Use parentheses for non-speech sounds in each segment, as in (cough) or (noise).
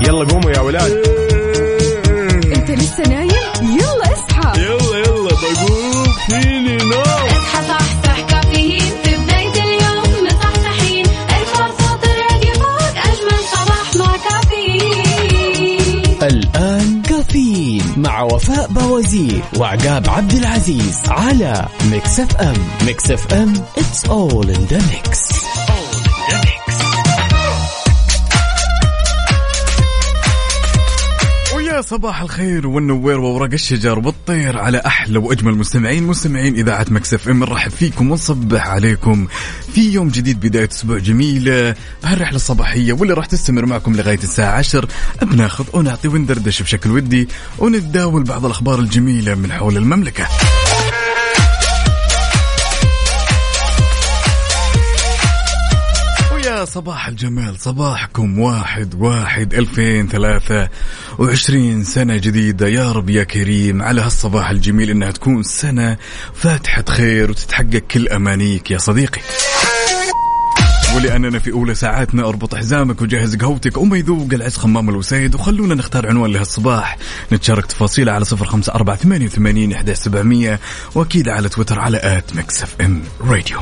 يلا قوموا يا ولاد. انت لسه نايم؟ يلا اصحى. يلا يلا بقوم. فيني نوم. اصحى صحصح كافيين. في بداية اليوم مصحصحين الفرصة الراديو فوق أجمل صباح مع كافيين. الآن كافيين مع وفاء بوازير وعقاب عبد العزيز على Mix FM. Mix FM it's all in the mix. ويا صباح الخير والنوير وورق الشجر والطير على أحلى وأجمل مستمعين مستمعين إذاعة مكسف إم. نرحب فيكم ونصبح عليكم في يوم جديد بداية أسبوع جميله هالرحلة الصباحية واللي راح تستمر معكم لغاية الساعة 10 بناخذ ونعطي وندردش بشكل ودي ونتداول بعض الأخبار الجميلة من حول المملكة. ويا صباح الجمال صباحكم واحد واحد ألفين ثلاثة وعشرين سنة جديدة. يا رب يا كريم على هالصباح الجميل إنها تكون سنة فاتحة خير وتتحقق كل أمانيك يا صديقي. ولأننا في أولى ساعاتنا أربط حزامك وجهز قهوتك وما يذوق العز خمام الوسايد. وخلونا نختار عنوان لهالصباح. نتشارك تفاصيله على صفر خمسة أربعة ثمانية وثمانين إحداش سبعمية وأكيد على تويتر على at Mix FM Radio.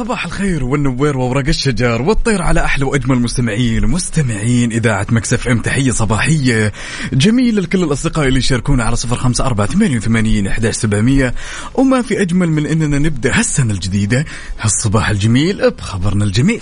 صباح الخير والنوير وورق الشجر والطير على أحلى وأجمل مستمعين ومستمعين إذاعة Mix FM تحية صباحية. جميله لكل الأصدقاء اللي يشاركونا على صفر خمسة أربعة ثمانية وثمانين احداش سبعمئه وما في أجمل من إننا نبدأ هالسنة الجديدة هالصباح الجميل بخبرنا الجميل.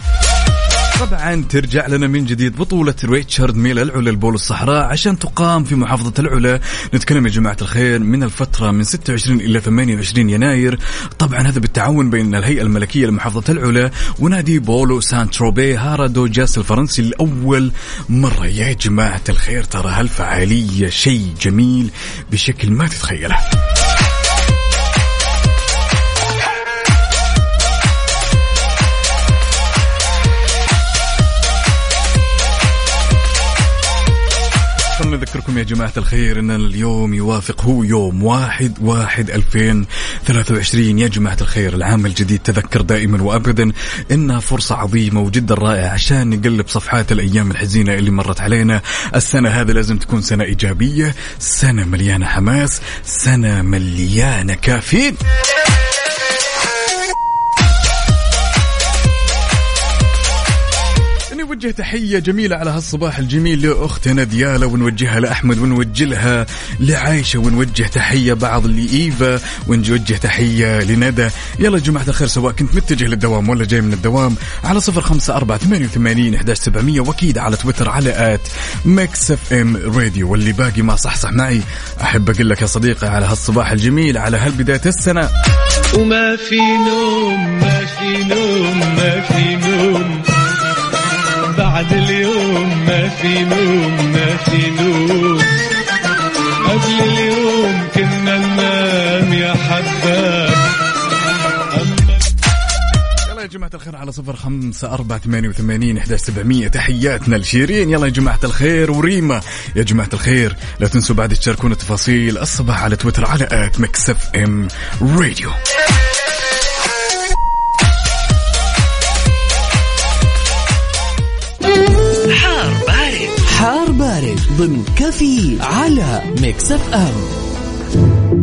طبعا ترجع لنا من جديد بطولة Richard Mille العلا لبولو الصحراء عشان تقام في محافظة العلا. نتكلم يا جماعة الخير من الفترة من 26 إلى 28 يناير. طبعا هذا بالتعاون بين الهيئة الملكية لمحافظة العلا ونادي بولو سان تروبي هارادو جاس الفرنسي لأول مرة. يا جماعة الخير ترى هالفعالية شيء جميل بشكل ما تتخيله؟ نذكركم يا جماعة الخير أن اليوم يوافق هو يوم واحد واحد ألفين ثلاثة وعشرين. يا جماعة الخير العام الجديد تذكر دائما وأبدا إنها فرصة عظيمة وجدا رائعة عشان نقلب صفحات الأيام الحزينة اللي مرت علينا. السنة هذه لازم تكون سنة إيجابية سنة مليانة حماس سنة مليانة كافيين. نوجه تحية جميلة على هالصباح الجميل لأختنا ديالا ونوجهها لأحمد ونوجه لها لعايشة ونوجه تحية بعض لإيفا ونوجه تحية لندى. يلا جماعة الخير سواء كنت متجه للدوام ولا جاي من الدوام على صفر خمسة أربعة ثمانية وثمانين إحداش سبعمية وأكيد على تويتر على at Mix FM Radio. واللي باقي ما صحصح معي أحب أقول لك يا صديقي على هالصباح الجميل على هالبداية السنة. وما في نوم ما في نوم ما في نوم. بعد اليوم ما في نوم ما في نوم. قبل اليوم كنا ننام يا حباب يلا يا جماعة الخير على صفر خمسة أربعة ثمانية وثمانين إحداش سبعمية. تحياتنا لشيرين. يلا يا جماعة الخير وريما. يا جماعة الخير لا تنسوا بعد تشاركونا تفاصيل الصباح على تويتر على at Mix FM Radio. ضمن كافيين على Mix FM.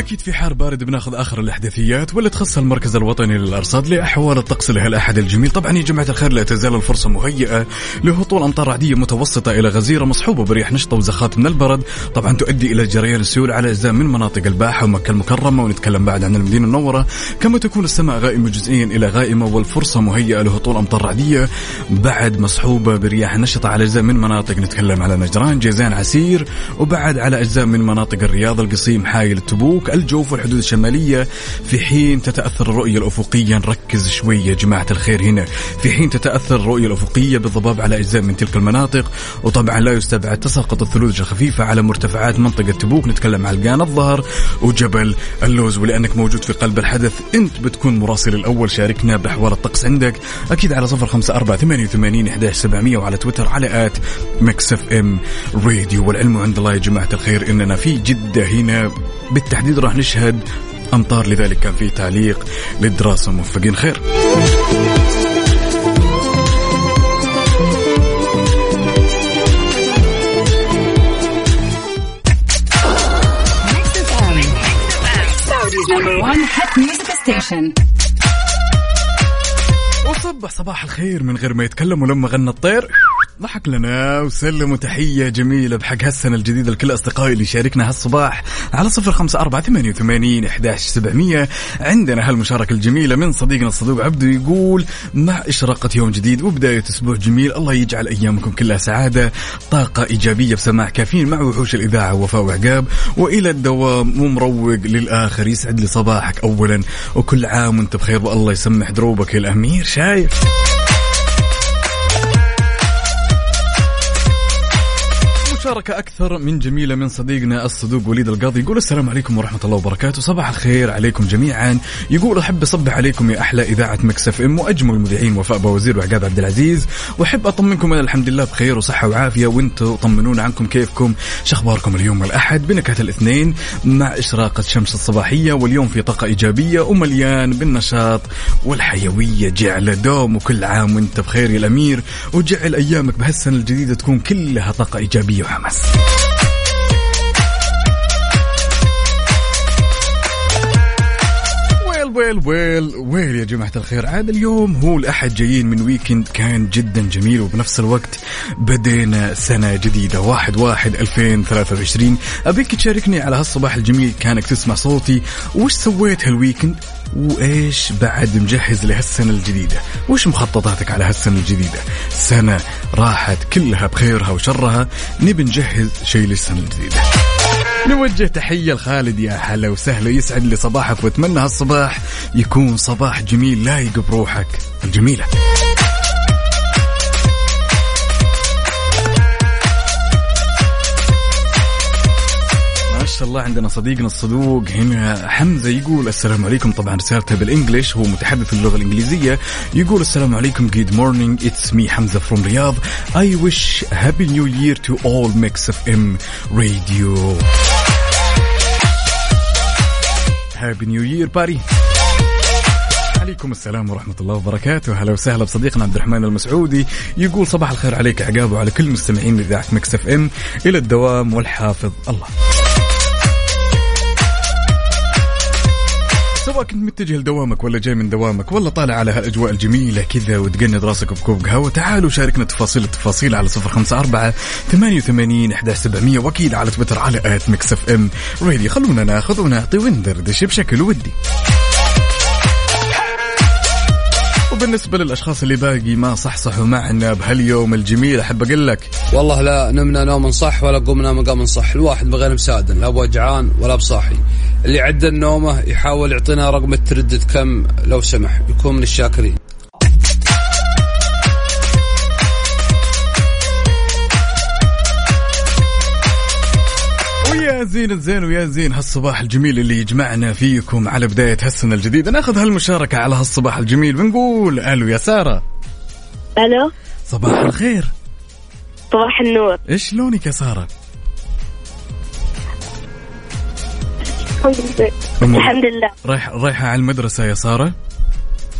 واكيد في حار بارد بناخذ آخر الأحداثيات واللي تخص المركز الوطني للأرصاد لأحوال الطقس لهالاحد الجميل. طبعا يا جماعة الخير لا تزال الفرصة مهيئة لهطول أمطار رعديه متوسطة إلى غزيرة مصحوبة برياح نشطة وزخات من البرد. طبعا تؤدي إلى جريان السيول على أجزاء من مناطق الباحة ومكة المكرمة ونتكلم بعد عن المدينة المنورة. كما تكون السماء غائمة جزئيا إلى غائمة والفرصة مهيئة لهطول أمطار رعديه بعد مصحوبة برياح نشطة على أجزاء من مناطق. نتكلم على نجران جيزان عسير وبعد على أجزاء من مناطق الرياض القصيم حايل تبوك الجوف والحدود الشمالية. في حين تتأثر الرؤية الأفقية نركز شوي يا جماعة الخير هنا. في حين تتأثر الرؤية الأفقية بالضباب على أجزاء من تلك المناطق وطبعا لا يستبعد تساقط الثلوج الخفيفة على مرتفعات منطقة تبوك. نتكلم عن القان الظهر وجبل اللوز. ولأنك موجود في قلب الحدث أنت بتكون مراسل الأول. شاركنا بأحوال الطقس عندك. أكيد على صفر خمسة أربعة ثمانية وثمانين إحداش سبعمية وعلى تويتر على at Mix FM Radio. والعلم عند الله يا جماعة الخير إننا في جدة هنا. بالتحديد راح نشهد أمطار لذلك كان في تعليق للدراسة. موفقين خير. وصبح صباح الخير من غير ما يتكلم ولما غنى الطير. ضحك لنا وسلم تحية جميلة بحق هالسنة الجديدة لكل أصدقائي اللي شاركنا هالصباح على صفر خمسة أربعة ثمانية وثمانين إحداش سبعمية. عندنا هالمشاركة الجميلة من صديقنا الصدوق عبدو يقول مع إشراقة يوم جديد وبداية أسبوع جميل الله يجعل أيامكم كلها سعادة طاقة إيجابية بسماع كافيين مع وحوش الإذاعة وفاء وعقاب وإلى الدوام ومروق للآخر يسعد لي صباحك أولا وكل عام وأنت بخير والله يسمح دروبك يا الأمير. شايف؟ مشاركة أكثر من جميلة من صديقنا الصدوق وليد القاضي. يقول السلام عليكم ورحمة الله وبركاته. صباح الخير عليكم جميعا. يقول أحب أصبح عليكم يا أحلى إذاعة مكسف إم وأجمل المذيعين وفاء بوزير وعقاب عبد العزيز. وأحب أطمنكم أنا الحمد لله بخير وصحة وعافية. وأنتم طمنونا عنكم كيفكم. شخباركم اليوم الأحد؟ بنكهة الاثنين مع إشراقة شمس الصباحية واليوم في طاقة إيجابية ومليان بالنشاط والحيوية. جعل دوم وكل عام وأنت بخير يا الأمير. وجعل أيامك بهالسنة الجديدة تكون كلها طاقة إيجابية. وحماس ويل ويل ويل ويل يا جماعة الخير. عاد اليوم هو الأحد جايين من ويكند كان جدا جميل وبنفس الوقت بدينا سنة جديدة. واحد واحد 2023 أبيك تشاركني على هالصباح الجميل كانك تسمع صوتي. وش سويت هال weekend وإيش بعد مجهز لهالسنة الجديدة؟ وش مخططاتك على هالسنة الجديدة؟ سنة راحت كلها بخيرها وشرها نبي نجهز شيء للسنة الجديدة. نوجه تحية لخالد يا هلا وسهلا يسعد لي صباحك وأتمنى هالصباح يكون صباح جميل لايق بروحك الجميلة. شاء الله عندنا صديقنا الصدوق هنا حمزة يقول السلام عليكم. طبعا رسالته بال English هو متحدث اللغة الإنجليزية. يقول السلام عليكم good morning. It's me حمزة from رياض I wish happy new year to all Mix FM Radio. Happy new year buddy عليكم السلام ورحمة الله وبركاته. هلا وسهلا بصديقنا عبد الرحمن المسعودي. يقول صباح الخير عليك عقاب وعلى كل مستمعين إذاعة Mix FM إلى الدوام والحافظ الله. سواء كنت متجه لدوامك ولا جاي من دوامك ولا طالع على هالأجواء الجميلة كذا وتقند راسك بكوب قهوة. تعالوا شاركنا تفاصيل التفاصيل على صفر خمسة أربعة ثمانية وثمانين إحداش سبعمية وأكيد على تويتر على at Mix FM Radio خلونا ناخذ ونعطي وندردش بشكل ودي. وبالنسبة للأشخاص اللي باقي ما صحصحوا معنا بهاليوم الجميل أحب أقول لك والله لا نمنا نوم صح ولا قمنا مقام صح. الواحد بغير مساعد لا بوجعان ولا بصاحي اللي عدل نومه يحاول يعطينا رقم التردد كم لو سمح يكون من الشاكرين. زين الزين ويا زين هالصباح الجميل اللي يجمعنا فيكم على بداية هالسنة الجديدة. ناخذ هالمشاركة على هالصباح الجميل بنقول ألو يا سارة. ألو؟ صباح الخير. صباح النور. إيش لونك يا سارة؟ الحمد لله. رايح رايحة على المدرسة يا سارة؟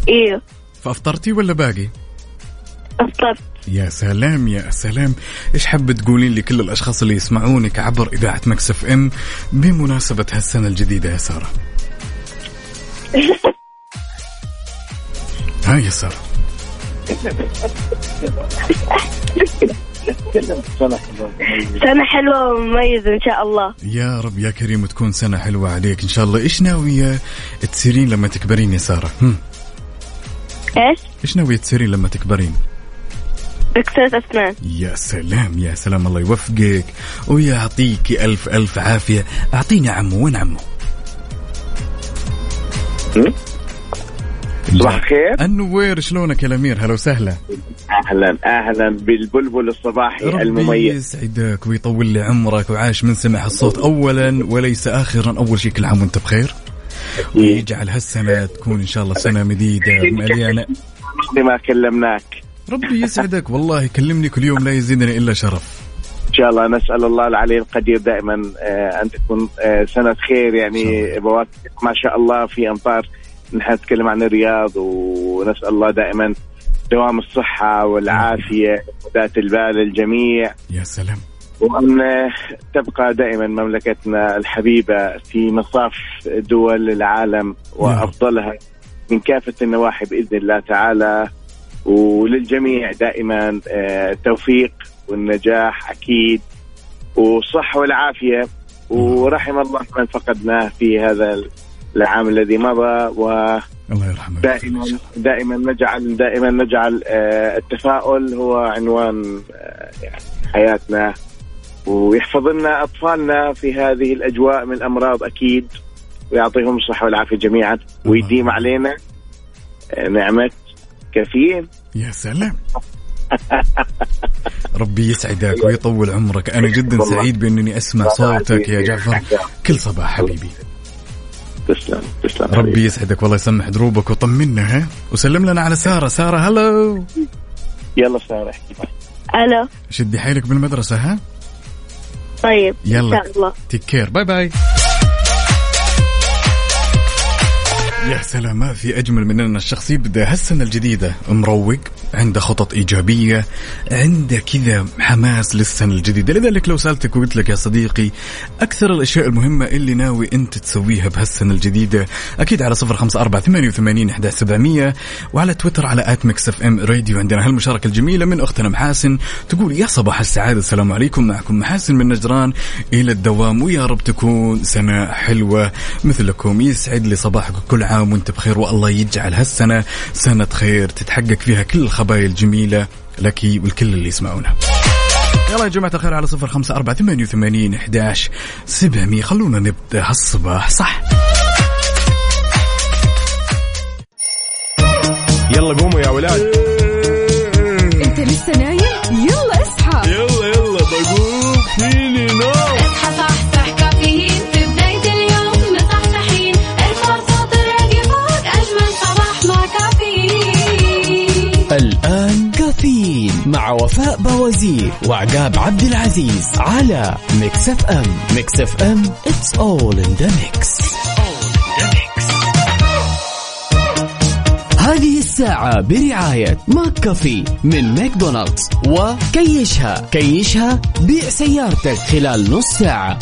أيوه فأفطرتي ولا باقي؟ يا سلام يا سلام. إيش حابة تقولين لكل الأشخاص اللي يسمعونك عبر إذاعة مكسف إم بمناسبة هالسنة الجديدة يا سارة؟ (laughs) ها يا سارة. سنة حلوة ومميزة إن شاء الله. يا رب يا كريم تكون سنة حلوة عليك إن شاء الله. إيش ناوية تصيرين لما تكبرين يا سارة؟ هم؟ إيش؟ إيش ناوية تصيرين لما تكبرين؟ دكتورة أسنان. يا سلام يا سلام الله يوفقك. ويعطيك ألف ألف عافية. أعطيني عمو وين عمو؟ صباح الخير. النوير شلونك يا الأمير؟ هلا وسهلا. أهلا أهلا بالبلبل الصباحي ربي المميز. يسعدك ويطول لي عمرك وعاش من سمع الصوت. اولا وليس اخرا أول شيء كل عام وأنت بخير. ويجعل هالسنة تكون إن شاء الله سنة مديدة مليانة. زي ما كلمناك. ربي يسعدك. والله كلمني كل يوم لا يزيدني إلا شرف. إن شاء الله نسأل الله العلي القدير دائما آه، أن تكون آه، سنة خير. يعني بوافق ما شاء الله في أمطار نحن نتكلم عن الرياض ونسأل الله دائما دوام الصحة والعافية وذات البال للجميع يا سلام. وأن تبقى دائما مملكتنا الحبيبة في مصاف دول العالم وأفضلها من كافة النواحي بإذن الله تعالى. وللجميع دائما آه، التوفيق والنجاح أكيد والصحة والعافية. ورحم الله من فقدناه في هذا العام الذي مضى ودائما الله يرحمه. دائما نجعل دائما نجعل آه، التفاؤل هو عنوان آه، يعني حياتنا. ويحفظ لنا أطفالنا في هذه الأجواء من الأمراض أكيد ويعطيهم الصحة والعافية جميعا ويديم علينا آه، نعمة. كفيل. يا سلام. ربي يسعدك ويطول عمرك. أنا جدا. سعيد بأنني أسمع صوتك يا جعفر. كل صباح حبيبي. تسلم تسلم ربي يسعدك. والله يسمح دروبك وطمنا ها؟ وسلم لنا على سارة. سارة هلو يلا سارة احكي. ألو. شدي حيلك بالمدرسة ها؟ طيب يلا. إن شاء الله. take care bye bye يا سلام ما في أجمل من ان الشخص يبدا هالسنة الجديدة مروق عنده خطط إيجابية عنده كذا حماس للسنة الجديدة. لذلك لو سألتك وقلت لك يا صديقي أكثر الأشياء المهمة اللي ناوي أنت تسويها بهالسنة الجديدة أكيد على صفر خمسة أربعة ثمانية وثمانين احداش سبعمئه وعلى تويتر على at Mix FM Radio عندنا هالمشاركة الجميلة من أختنا محاسن. تقول يا صباح السعادة السلام عليكم معكم محاسن من نجران. إلى الدوام ويا رب تكون سنة حلوة. مثلكم يسعد لي صباحكم كل عام وانت بخير والله يجعل هالسنة سنة خير تتحقق فيها كل الخبايا الجميلة لك والكل اللي يسمعونا يلا يا جماعة الخير على صفر خمسة أربعة ثمانية وثمانين إحداش سبعمية. خلونا نبدأ هالصباح صح؟ يلا قوموا يا ولاد. مع وفاء بوازير وعقاب عبد العزيز على Mix FM Mix FM it's all in the mix. هذه الساعة برعاية McCafé من ماكدونالدز. وكيشها. كيشها بيع سيارتك خلال نص ساعة.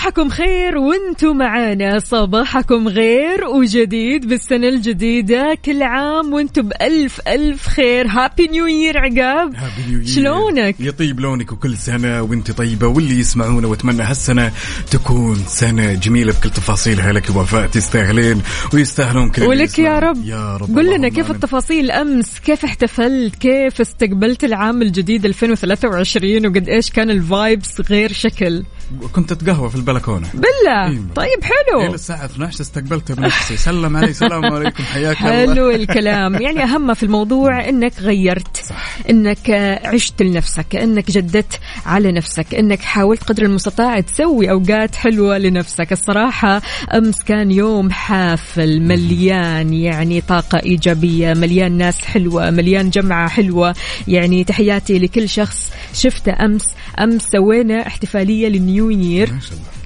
صباحكم خير وأنتم معانا صباحكم غير وجديد بالسنة الجديدة كل عام وأنتم بألف ألف خير happy new year عقاب happy new year. شلونك؟ يطيب لونك وكل سنة وانت طيبة واللي يسمعونا واتمنى هالسنة تكون سنة جميلة بكل تفاصيلها لك وفاء تستاهلين ويستاهلون كل ولك يا. رب يا رب قل لنا كيف. التفاصيل أمس كيف احتفلت كيف استقبلت العام الجديد 2023 وقد إيش كان الفايبس غير شكل كنت اتقهوى في البلكونة. بالله. إيه. طيب إلى حلو الساعة 12 استقبلته بنفسي سلم علي السلام عليكم. حياك الله. حلو الكلام. يعني أهم في الموضوع أنك غيرت. صح. أنك عشت لنفسك. أنك جددت على نفسك. أنك حاولت قدر المستطاع تسوي أوقات حلوة لنفسك. الصراحة أمس كان يوم حافل مليان يعني طاقة إيجابية مليان ناس حلوة مليان جمعة حلوة. يعني تحياتي لكل شخص. شفته أمس. أمس سوينا احتفالية للنيو يير ما شاء الله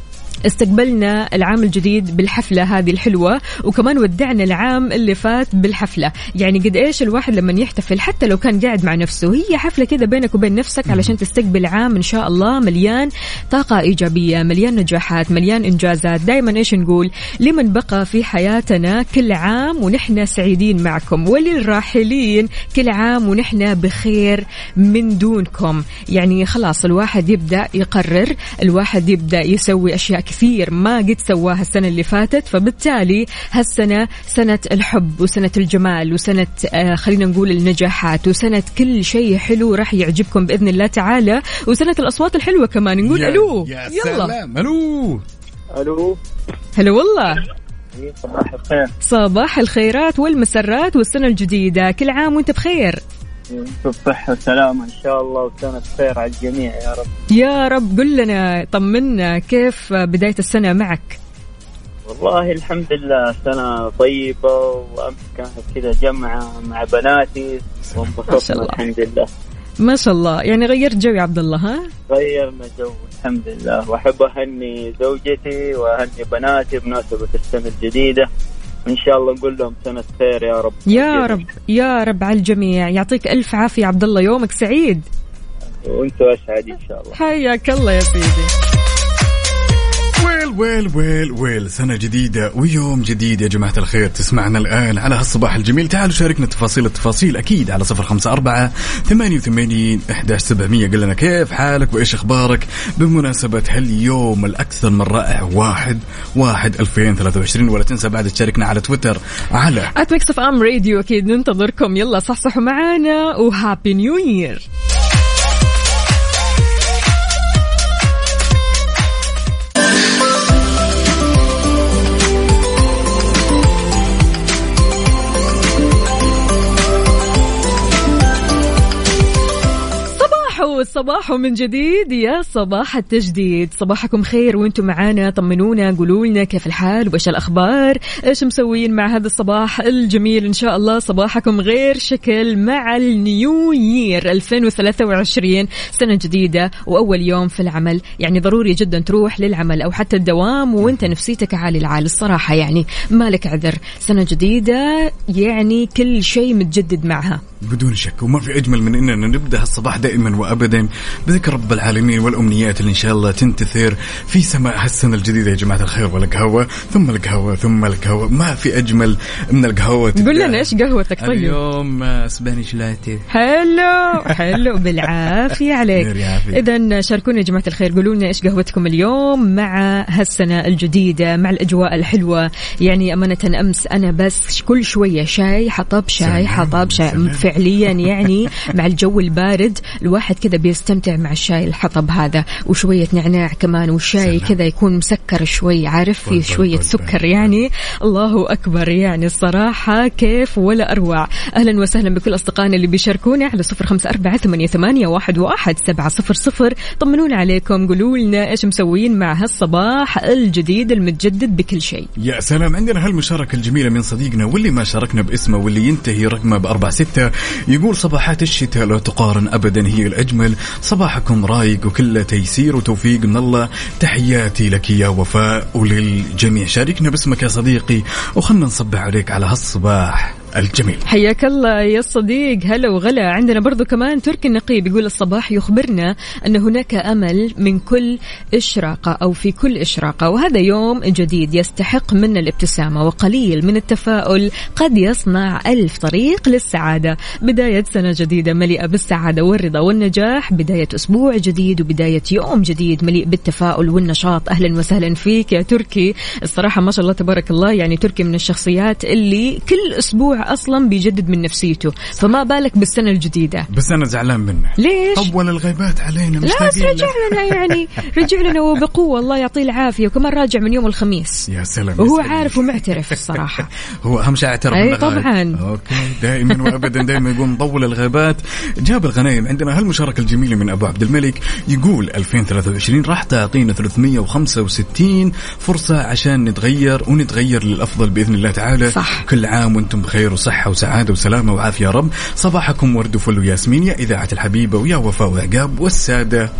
استقبلنا العام الجديد بالحفلة هذه الحلوة وكمان ودعنا العام اللي فات بالحفلة. يعني قد إيش الواحد لما يحتفل حتى لو كان قاعد مع نفسه هي حفلة كذا بينك وبين نفسك علشان تستقبل عام إن شاء الله مليان طاقة إيجابية مليان نجاحات مليان إنجازات. دائما إيش نقول؟ لمن بقى في حياتنا كل عام ونحن سعيدين معكم وللراحلين كل عام ونحن بخير من دونكم. يعني خلاص الواحد يبدأ يقرر الواحد يبدأ يسوي أشياء كثير ما قد سواها السنة اللي فاتت فبالتالي هالسنة سنة الحب وسنة الجمال وسنة آه خلينا نقول النجاحات وسنة كل شيء حلو راح يعجبكم بإذن الله تعالى وسنة الأصوات الحلوة كمان نقول يا- ألو يا يلا. سلام. ألو. ألو. هلا والله. صباح الخير. صباح الخيرات والمسرات والسنة الجديدة كل عام وأنت بخير. بالصحة والسلامة إن شاء الله وسنة خير على الجميع يا رب. يا رب قل لنا طمنا كيف بداية السنة معك؟ والله الحمد لله سنة طيبة وأمس كانت كذا جمعة مع بناتي ما شاء وانبسطنا الله. الحمد لله. ما شاء الله. يعني غيرت جو يا عبد الله ها؟ غيرنا جو الحمد لله. وأحب أهني زوجتي وأهني بناتي بمناسبة السنة الجديدة. وإن شاء الله نقول لهم سنة خير يا رب. يا رب يا رب على الجميع. يعطيك ألف عافية يا عبد الله يومك سعيد. وأنتم أسعد إن شاء الله. حياك الله يا سيدي. ويل ويل ويل ويل. سنة جديدة ويوم جديد يا جماعة الخير. تسمعنا الآن على هالصباح الجميل. تعالوا شاركنا تفاصيل التفاصيل أكيد على صفر خمسة أربعة ثمانية وثمانين إحداش سبعمية. قل لنا كيف حالك وإيش أخبارك؟ بمناسبة هاليوم الأكثر من رائع واحد واحد 2023 ولا تنسى بعد تشاركنا على تويتر على at Mix FM Radio أكيد ننتظركم. يلا صحصحوا معانا. و Happy New Year صباحو صباحو من جديد. يا صباح التجديد. صباحكم خير وأنتم معانا. طمنونا قولوا لنا كيف الحال؟ وايش الأخبار؟ إيش مسويين مع هذا الصباح الجميل إن شاء الله؟ صباحكم غير شكل مع النيو يير 2023 سنة جديدة وأول يوم في العمل. يعني ضروري جدا تروح للعمل أو حتى الدوام وانت نفسيتك عالي العال. الصراحة يعني مالك عذر. سنة جديدة يعني كل شيء متجدد معها. بدون شك. وما في أجمل من إننا نبدأ الصباح دائما وابدا. بذكر رب العالمين والأمنيات اللي إن شاء الله تنتثر في سماء هالسنة الجديدة يا جماعة الخير. والقهوة ثم القهوة ثم القهوة. ما في أجمل من القهوة قول لنا إيش قهوتك؟ طيب. اليوم اسبانيش لاتيه حلو (laughs) حلو بالعافية عليك. إذا شاركونا يا جماعة الخير. قولوا لنا إيش قهوتكم اليوم مع هالسنة الجديدة مع الأجواء الحلوة. يعني أمانة أمس أنا بس كل شوية شاي حطب شاي حطب شاي. فعليا يعني مع الجو البارد. الواحد كذا بيستمتع مع الشاي الحطب هذا وشوية نعناع كمان والشاي. كذا يكون مسكر شوي عارف؟ في بل- شوية بل- سكر يعني. الله أكبر يعني الصراحة كيف ولا أروع. أهلا وسهلا بكل أصدقائنا اللي بيشاركونا على صفر خمسة أربعة ثمانية, ثمانية واحد, واحد سبعة صفر صفر. طمنونا عليكم قولوا لنا إيش مسوين مع هالصباح الجديد المتجدد بكل شيء. يا سلام عندنا هالمشاركة الجميلة من صديقنا واللي ما شاركنا باسمه واللي ينتهي رقمه بأربعة ستة يقول صباحات الشتاء لا تقارن أبدا هي الأجمل صباحكم رايق وكله تيسير وتوفيق من الله. تحياتي لك يا وفاء وللجميع شاركنا باسمك يا صديقي. وخلنا نصبح عليك على هالصباح. الجميل. حياك الله يا صديق. هلا وغلا. عندنا برضو كمان تركي النقيب يقول الصباح يخبرنا أن هناك أمل من كل إشراقة أو في كل إشراقة وهذا يوم جديد يستحق منا الابتسامة وقليل من التفاؤل قد يصنع ألف طريق للسعادة. بداية سنة جديدة مليئة بالسعادة والرضا والنجاح. بداية أسبوع جديد وبداية يوم جديد مليء بالتفاؤل والنشاط. أهلا وسهلا فيك يا تركي. الصراحة ما شاء الله تبارك الله يعني تركي من الشخصيات اللي كل أسبوع أصلا بيجدد من نفسيته فما بالك بالسنة الجديدة بس أنا زعلان منه ليش؟ أول الغيبات علينا لا بس رجع. لنا يعني (laughs) رجع لنا وبقوة الله يعطيه العافية وكمان راجع من يوم الخميس يا سلام وهو يسعدك. عارف ومعترف الصراحة (laughs) هو أهم شيء اعترف غايب. طبعاً. أوكي دائما وابدا دائما يقول مطول الغيبات جاب الغنايم عندنا هالمشاركه الجميله من أبو عبد الملك يقول 2023 راح تعطينا 365 فرصة عشان نتغير ونتغير للأفضل بإذن الله تعالى صح. كل عام وأنتم بخير وصحه وسعادة وسلامة وعافية يا رب. صباحكم ورد وفل وياسمين يا إذاعة الحبيبة ويا وفاء وعقاب والسادة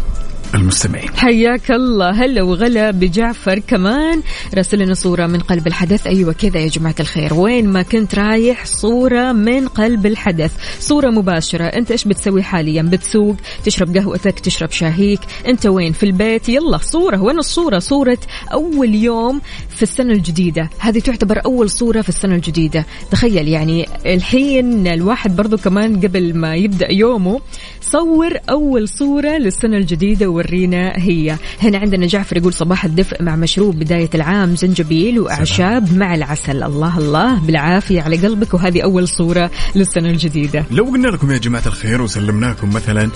المستمعين. حياك الله. هلا وغلا بجعفر كمان. راسل لنا صورة من قلب الحدث. أيوة كذا يا جماعة الخير. وين ما كنت رايح صورة من قلب الحدث. صورة مباشرة. أنت إيش بتسوي حاليا؟ بتسوق تشرب قهوتك تشرب شاهيك. أنت وين؟ في البيت؟ يلا صورة. وين الصورة؟ صورة أول يوم في السنة الجديدة. هذه تعتبر أول صورة في السنة الجديدة. تخيل يعني الحين الواحد برضو كمان قبل ما يبدأ يومه صور أول صورة للسنة الجديدة ورينا هي. هنا عندنا جعفر يقول صباح الدفء مع مشروب بداية العام زنجبيل وأعشاب مع العسل. الله الله بالعافية على قلبك. وهذه أول صورة للسنة الجديدة. لو قلنا لكم يا جماعة الخير وسلمناكم مثلا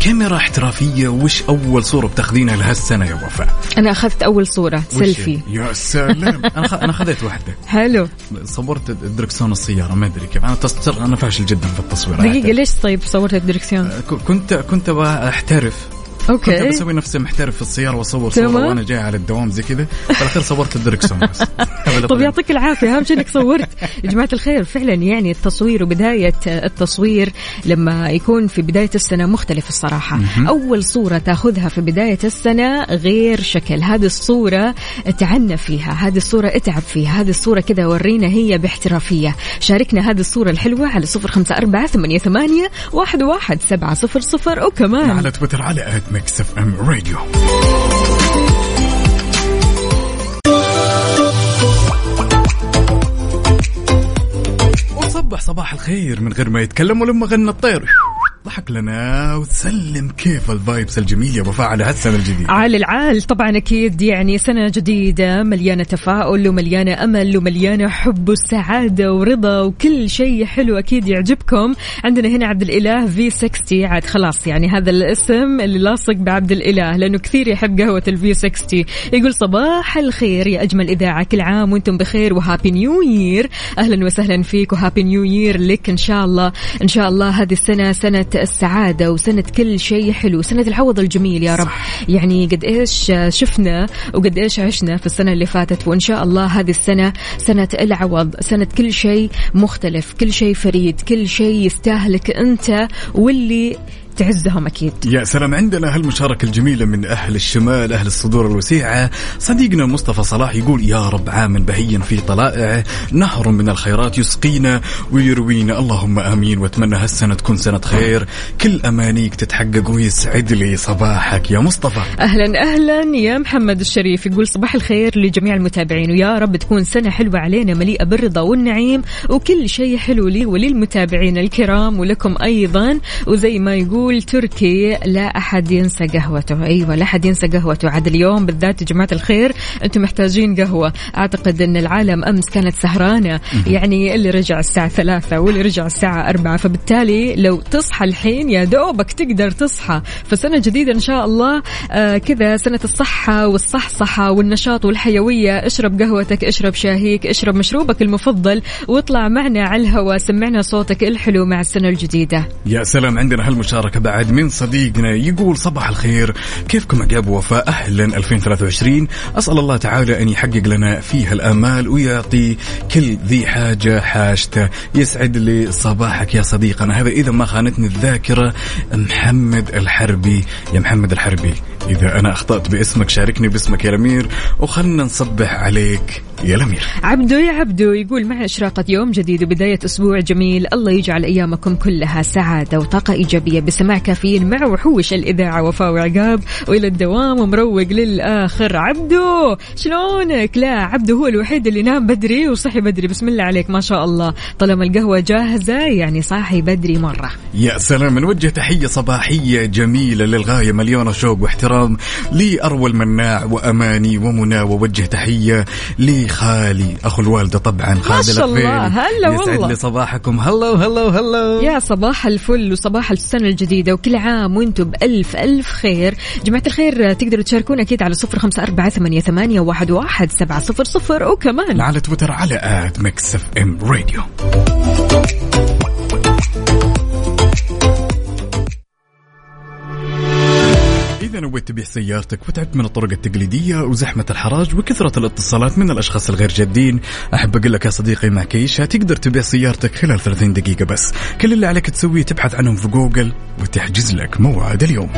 كاميرا احترافية وش أول صورة بتاخذينها لهالسنة يا وفاء؟ أنا أخذت أول صورة سيلفي؟ يا سلام. أنا. أنا خذيت واحدة. حلو. صورت دركسون السيارة ما أدري كيف. أنا تص... أنا فاشل جدا في التصوير دقيقة ليش طيب صورت الدركسيون ك- كنت كنت أبغى احترف كنت بسوي نفسي محترف في السيارة وأصور صورة تمام. وأنا جاي على الدوام زي كذا في الاخير صورت الدركسون بس. (laughs) هذا طب يعطيك العافية. أهم شيء إنك صورت. يا جماعة الخير فعلا يعني التصوير وبداية التصوير لما يكون في بداية السنة مختلف الصراحة. أول صورة تأخذها في بداية السنة غير شكل. هذه الصورة تعنى فيها هذه الصورة اتعب فيها هذه الصورة كذا ورينا هي باحترافية. شاركنا هذه الصورة الحلوة على صفر خمسة أربعة ثمانية, ثمانية واحد, واحد سبعة صفر صفر. وكمان على تويتر على Mix FM Radio وصبح صباح الخير من غير ما يتكلم ولما غنى الطير. ضحك لنا وتسلم كيف ال vibes الجميل يا وفاء على هالسنة الجديدة. عال العال طبعا أكيد يعني سنة جديدة مليانة تفاؤل ومليانة أمل ومليانة حب وسعادة ورضا وكل شيء حلو أكيد يعجبكم. عندنا هنا عبد الإله V60 عاد خلاص يعني هذا الاسم اللي لاصق بعبد الإله لأنه كثير يحب قهوة ال V60 يقول صباح الخير يا أجمل إذاعة كل عام وأنتم بخير و Happy New Year. أهلا وسهلا فيك و Happy New Year لك إن شاء الله. إن شاء الله هذه السنة سنة السعادة وسنة كل شيء حلو سنة العوض الجميل يا رب. يعني قد إيش شفنا وقد إيش عشنا في السنة اللي فاتت وإن شاء الله هذه السنة سنة العوض سنة كل شيء مختلف كل شيء فريد كل شيء يستاهلك أنت واللي تعزهم أكيد. يا سلام عندنا هالمشاركة الجميلة من أهل الشمال أهل الصدور الوسيعة. صديقنا مصطفى صلاح يقول يا رب عام بهيا في طلائعه نهر من الخيرات يسقينا ويروينا. اللهم آمين وأتمنى هالسنة تكون سنة خير. كل أمانيك تتحقق ويسعد لي صباحك. يا مصطفى. أهلا أهلا. يا محمد الشريف يقول صباح الخير لجميع المتابعين. ويا رب تكون سنة حلوة علينا مليئة بالرضا والنعيم. وكل شيء حلو لي وللمتابعين الكرام ولكم أيضا. وزي ما يقول تركي لا أحد ينسى قهوته. أيوه لا أحد ينسى قهوته. عاد اليوم بالذات يا جماعة الخير أنتم محتاجين قهوة. أعتقد إن العالم أمس كانت سهرانة. يعني اللي رجع الساعة ثلاثة واللي رجع الساعة أربعة. فبالتالي لو تصحى الحين يا دوبك تقدر تصحى. فسنة جديدة إن شاء الله. آه كذا سنة الصحة والصحصحة والنشاط والحيوية. اشرب قهوتك اشرب شاهيك اشرب مشروبك المفضل. واطلع معنا على الهواء سمعنا صوتك الحلو مع السنة الجديدة. يا سلام عندنا هالمشاركة. بعد من صديقنا يقول صباح الخير. كيفكم عقاب وفاء؟ أهلا 2023 أسأل الله تعالى أن يحقق لنا فيها الآمال ويعطي كل ذي حاجة حاجته. يسعد لي صباحك يا صديقنا. هذا إذا ما خانتني الذاكرة محمد الحربي. يا محمد الحربي إذا أنا أخطأت باسمك شاركني باسمك يا الأمير. وخلنا نصبح عليك يا الأمير. عبدو يا عبدو يقول مع إشراقة يوم جديد وبداية أسبوع جميل. الله يجعل أيامكم كلها سعادة وطاقة إيجابية. بسماع كافيين مع وحوش الإذاعة وفاء وعقاب وإلى الدوام ومروق للآخر. عبدو شلونك؟ لا عبدو هو الوحيد اللي نام بدري وصحي بدري. بسم الله عليك ما شاء الله. طالما القهوة جاهزة يعني صاحي بدري مرة. يا سلام نوجه تحية صباحية جميلة للغاية. مليونة شوق واحترام لأروى المناع وأماني ومنى. ووجه تحية لخالي أخو الوالدة طبعا خالد شاء الله،. هلا يسعد والله. لي صباحكم. هلو هلو هلو يا صباح الفل وصباح السنة الجديدة. وكل عام وأنتم بألف ألف خير. جماعة الخير تقدروا تشاركونا أكيد على صفر خمسة أربعة ثمانية, ثمانية واحد, واحد سبعة صفر صفر وكمان. على تويتر على at Mix FM Radio. إذا نويت تبيع سيارتك وتعبت من الطرق التقليدية وزحمة الحراج وكثرة الاتصالات من الأشخاص الغير جادين. أحب أقول لك يا صديقي مع كيشة تقدر تبيع سيارتك خلال 30 دقيقة بس. كل اللي عليك تسويه تبحث عنهم في جوجل وتحجز لك موعد اليوم.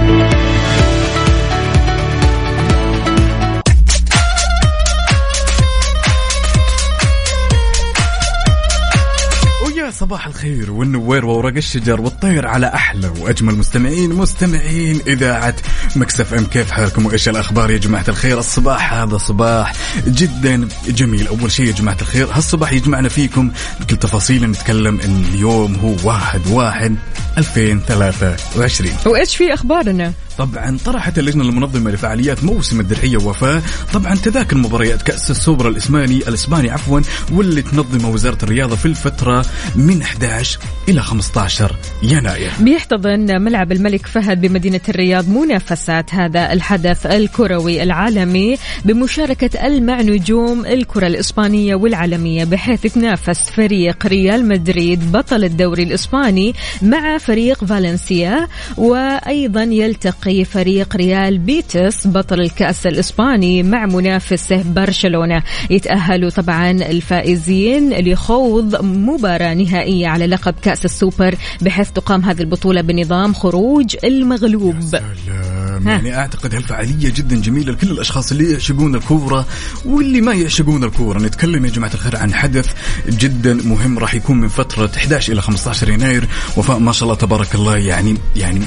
صباح الخير والنوير وورق الشجر والطير على أحلى وأجمل مستمعين مستمعين إذاعة مكسف أم. كيف حالكم؟ وإيش الأخبار يا جماعة الخير؟ الصباح هذا صباح جدا جميل. أول شيء يا جماعة الخير هالصباح يجمعنا فيكم بكل تفاصيل نتكلم ان اليوم هو واحد واحد 2023 وإيش في أخبارنا؟ طبعا طرحت اللجنة المنظمة لفعاليات موسم الدرعية وفاء طبعا تذاكر مباريات كأس السوبر الاسباني الإسباني عفوا واللي تنظمها وزارة الرياضة في الفترة من 11 إلى 15 يناير. بيحتضن ملعب الملك فهد بمدينة الرياض منافسات هذا الحدث الكروي العالمي بمشاركة ألمع نجوم الكرة الإسبانية والعالمية بحيث يتنافس فريق ريال مدريد بطل الدوري الإسباني مع فريق فالنسيا وأيضا يلتقي فريق ريال بيتيس بطل الكأس الإسباني مع منافسه برشلونة. يتأهلوا طبعا الفائزين لخوض مباراة نهائية. على لقب كأس السوبر بحيث تقام هذه البطولة بنظام خروج المغلوب سلام. يعني أعتقد هالفعالية جدا جميلة لكل الأشخاص اللي يعشقون الكورة واللي ما يعشقون الكورة نتكلم يا جماعة الخير عن حدث جدا مهم راح يكون من فترة 11 إلى 15 يناير وفاء ما شاء الله تبارك الله يعني يعني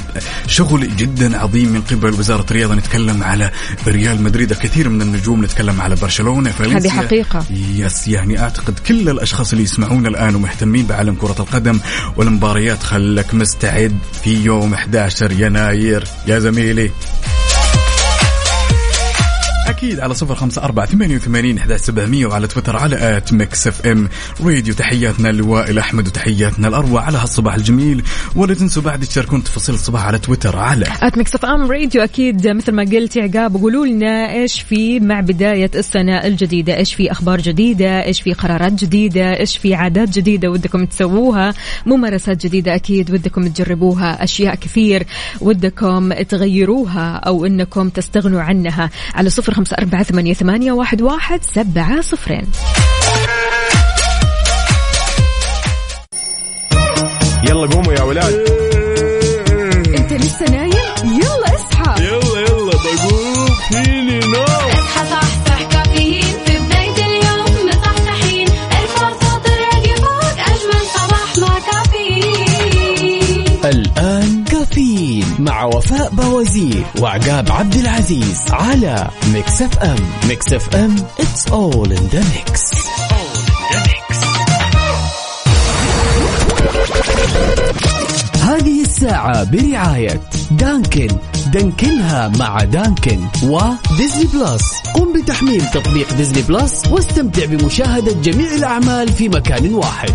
شغل جدا عظيم من قبل وزارة الرياضة نتكلم على ريال مدريد الكثير من النجوم نتكلم على برشلونة فالنسيا. هذه حقيقة. يس يعني أعتقد كل الأشخاص اللي يسمعون الآن ومهتمين بعالم كرة القدم والمباريات. خلك مستعد في يوم 11 يناير. يا زميلي. أكيد على صفر خمسة أربعة ثمانية وثمانين سبعمية وعلى تويتر على at Mix FM Radio. تحياتنا لوائل أحمد وتحياتنا الأروع. على هالصباح الجميل ولا تنسوا بعد تشاركون تفاصيل الصباح على تويتر على at Mix FM Radio. أكيد مثل ما قلت عقاب قولوا لنا إيش في مع بداية السنة الجديدة؟ إيش في أخبار جديدة؟ إيش في قرارات جديدة؟ إيش في عادات جديدة ودكم تسووها؟ ممارسات جديدة أكيد ودكم تجربوها. أشياء كثير ودكم تغيروها أو إنكم تستغنوا عنها. على صفر خمسة ثمانية, ثمانية واحد, واحد سبعة صفرين. يلا قوموا يا ولاد. انت لسه نايم؟ يلا اصحى. يلا يلا بقوم فيني نوم. كافيين مع وفاء بوازير وعقاب عبد العزيز على Mix FM Mix FM it's all in the mix. هذه الساعة برعاية Dunkin. دانكنها مع Dunkin و Disney Plus قم بتحميل تطبيق Disney Plus واستمتع بمشاهدة جميع الأعمال في مكان واحد.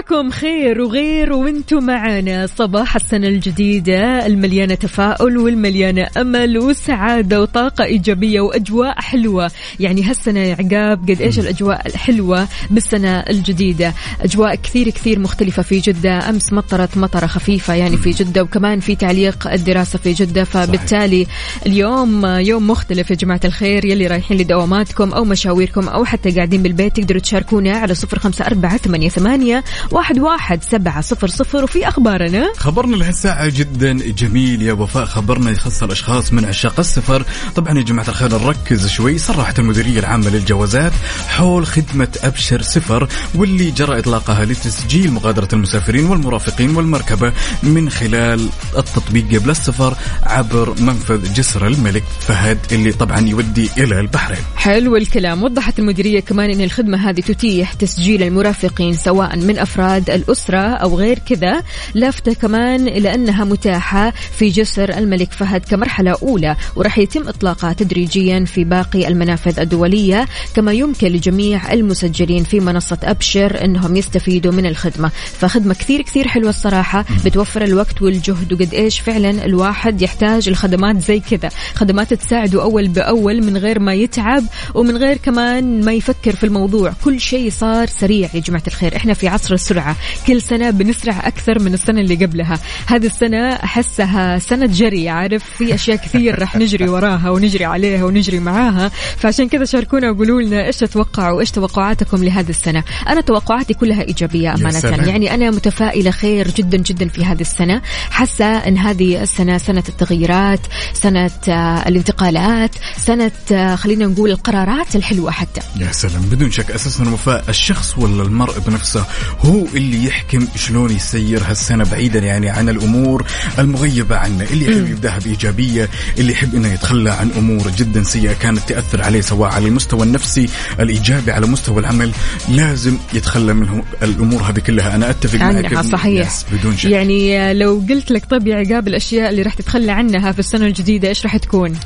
صباحكم خير وغير وأنتم معنا. صباح السنة الجديدة المليانة تفاؤل والمليانة أمل وسعادة وطاقة إيجابية وأجواء حلوة. يعني هالسنة يا عقاب قد إيش الأجواء الحلوة بالسنة الجديدة. أجواء كثير كثير مختلفة في جدة. أمس مطرت مطرة خفيفة يعني في جدة وكمان في تعليق الدراسة في جدة. فبالتالي اليوم يوم مختلف يا جماعة الخير. يلي رايحين لدواماتكم أو مشاويركم أو حتى قاعدين بالبيت تقدروا تشاركونا على صفر خمسة أربعة ثمانية, ثمانية واحد, واحد سبعة صفر صفر وفي أخبارنا؟ خبرنا لهالساعة جدا جميل. يا وفاء خبرنا يخص الأشخاص من عشاق السفر. طبعا يا جماعة الخير نركز شوي. صرحت المديرية العامة للجوازات حول خدمة أبشر سفر واللي جرى إطلاقها لتسجيل مغادرة المسافرين والمرافقين والمركبة من خلال التطبيق قبل السفر عبر منفذ جسر الملك فهد اللي طبعا يودي إلى البحرين. حلو الكلام. وضحت المديرية كمان أن الخدمة هذه تتيح تسجيل المرافقين سواء من أفراد الأسرة أو غير كذا لافتة كمان إلى أنها متاحة في جسر الملك فهد كمرحلة أولى وراح يتم إطلاقها تدريجيا في باقي المنافذ الدولية كما يمكن لجميع المسجلين في منصة أبشر أنهم يستفيدوا من الخدمة. فخدمة كثير كثير حلوة الصراحة بتوفر الوقت والجهد وقد إيش فعلا الواحد يحتاج الخدمات زي كذا. خدمات تساعده أول بأول من غير ما يتعب ومن غير كمان ما يفكر في الموضوع. كل شيء صار سريع يا جماعة الخير. إحنا في عصر السرعة كل سنة بنسرع أكثر من السنة اللي قبلها. هذه السنة أحسها سنة جري عارف؟ في أشياء كثير رح نجري وراها ونجري عليها ونجري معاها. فعشان كذا شاركونا وقولوا لنا إيش تتوقعوا إيش توقعاتكم لهذه السنة. أنا توقعاتي كلها إيجابية أمانة. يعني أنا متفائلة خير جدا جدا في هذه السنة. حاسة أن هذه السنة سنة التغييرات سنة آه، الانتقالات سنة آه، خلينا نقول القرارات الحلوة حتى. يا سلام. بدون شك أساسا الوفاء الشخص ولا المرء بنفسه هو اللي يحكم شلون يسير هالسنة بعيدا يعني عن الأمور المغيبة عنه اللي يحب يبدأها بإيجابية اللي يحب إنه يتخلى عن أمور جدا سيئة كانت تأثر عليه سواء على المستوى النفسي الإيجابي على مستوى العمل لازم يتخلى من الأمور هذه كلها. أنا أتفق معك صحيح. بدون شك. يعني لو قلت لك طب يا عقاب الأشياء اللي راح تتخلى عنها في السنة الجديدة إيش راح تكون؟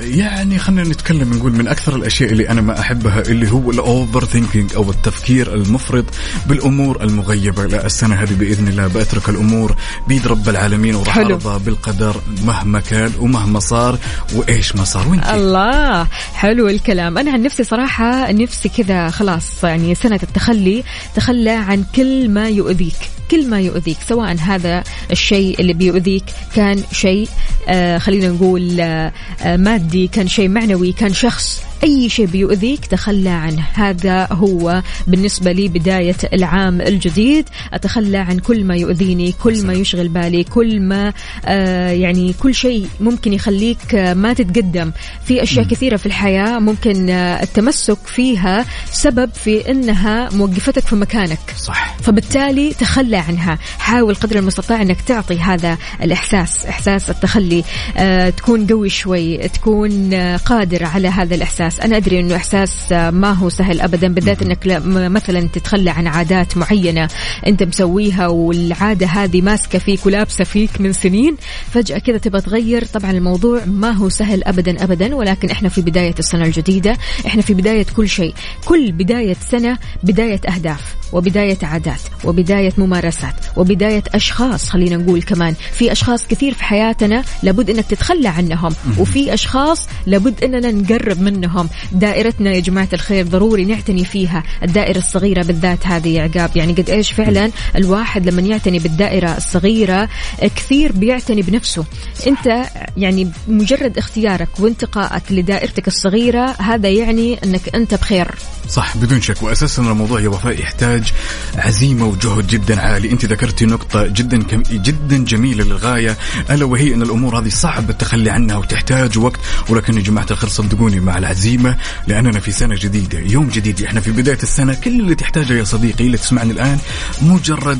يعني خلينا نتكلم نقول من أكثر الأشياء اللي أنا ما أحبها اللي هو ال overthinking أو التفكير المفرط بالأمور المغيبة. لا السنة هذه بإذن الله بترك الأمور بيد رب العالمين وراح. أرضى بالقدر مهما كان ومهما صار وإيش ما صار. وانت الله. حلو الكلام. أنا عن نفسي صراحة نفسي كذا خلاص يعني سنة التخلي تخلى عن كل ما يؤذيك كل ما يؤذيك سواء هذا الشيء اللي بيؤذيك كان شيء آه خلينا نقول آه آه مادي كان شيء معنوي كان شخص أي شيء بيؤذيك تخلى عنه. هذا هو بالنسبة لي بداية العام الجديد. أتخلى عن كل ما يؤذيني كل ما يشغل بالي كل ما آه يعني كل شيء ممكن يخليك آه ما تتقدم. في أشياء كثيرة في الحياة ممكن آه التمسك فيها سبب في أنها موقفتك في مكانك. صح. فبالتالي تخلى عنها. حاول قدر المستطاع إنك تعطي هذا الإحساس. إحساس التخلي آه تكون قوي شوي تكون قادر على هذا الإحساس. أنا أدري إنه إحساس ما هو سهل ابدا بالذات إنك مثلا تتخلى عن عادات معينة أنت مسويها والعادة هذه ماسكة فيك ولابسة فيك من سنين فجأة كذا تبغى تغير. طبعا الموضوع ما هو سهل ابدا ابدا ولكن إحنا في بداية السنة الجديدة إحنا في بداية كل شيء. كل بداية سنة بداية أهداف وبداية عادات وبداية ممارسات وبداية أشخاص خلينا نقول كمان. في أشخاص كثير في حياتنا لابد إنك تتخلى عنهم وفي أشخاص لابد إننا نقرب منهم. دائرتنا يا جماعة الخير ضروري نعتني فيها الدائرة الصغيرة بالذات هذه عقاب. يعني قد إيش فعلا الواحد لما يعتني بالدائرة الصغيرة كثير بيعتني بنفسه. أنت يعني مجرد اختيارك وانتقائك لدائرتك الصغيرة هذا يعني أنك أنت بخير. صح بدون شك. واساسا الموضوع يا وفاء يحتاج عزيمة وجهد جدا عالي. أنت ذكرتي نقطة جدا جدا جميلة للغاية. ألا وهي أن الأمور هذه صعب التخلي عنها وتحتاج وقت. ولكن يا جماعة الخير صدقوني مع العزيمه لأننا في سنة جديدة يوم جديد إحنا في بداية السنة كل اللي تحتاجه يا صديقي اللي تسمعني الآن مجرد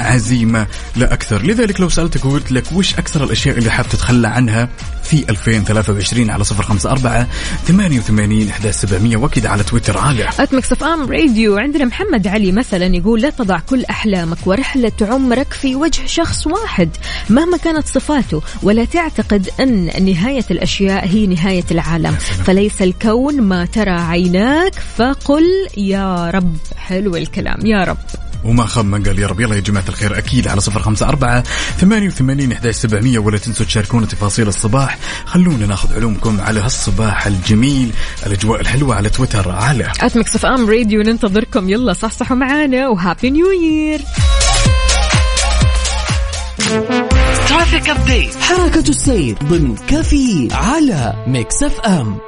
عزيمة لا أكثر. لذلك لو سألتك وقلت لك وش أكثر الأشياء اللي حاب تتخلى عنها في 2023 على 054 88 11700 وأكيد على تويتر. على at Mix FM Radio عندنا محمد علي مثلا يقول لا تضع كل أحلامك ورحلة عمرك في وجه شخص واحد مهما كانت صفاته ولا تعتقد أن نهاية الأشياء هي نهاية العالم. فليس الكون ما ترى عيناك فقل يا رب. حلو الكلام. يا رب. وما خاب من قال يا رب يلا يا جماعة الخير أكيد على صفر خمسة أربعة ثمانية وثمانين إحداش سبعمية ولا تنسوا تشاركونا تفاصيل الصباح. خلونا ناخذ علومكم على هالصباح الجميل الأجواء الحلوة على تويتر على at Mix FM Radio ننتظركم يلا صحصحوا معانا و Happy New Year traffic update حركة السير ضمن كافيين على Mix FM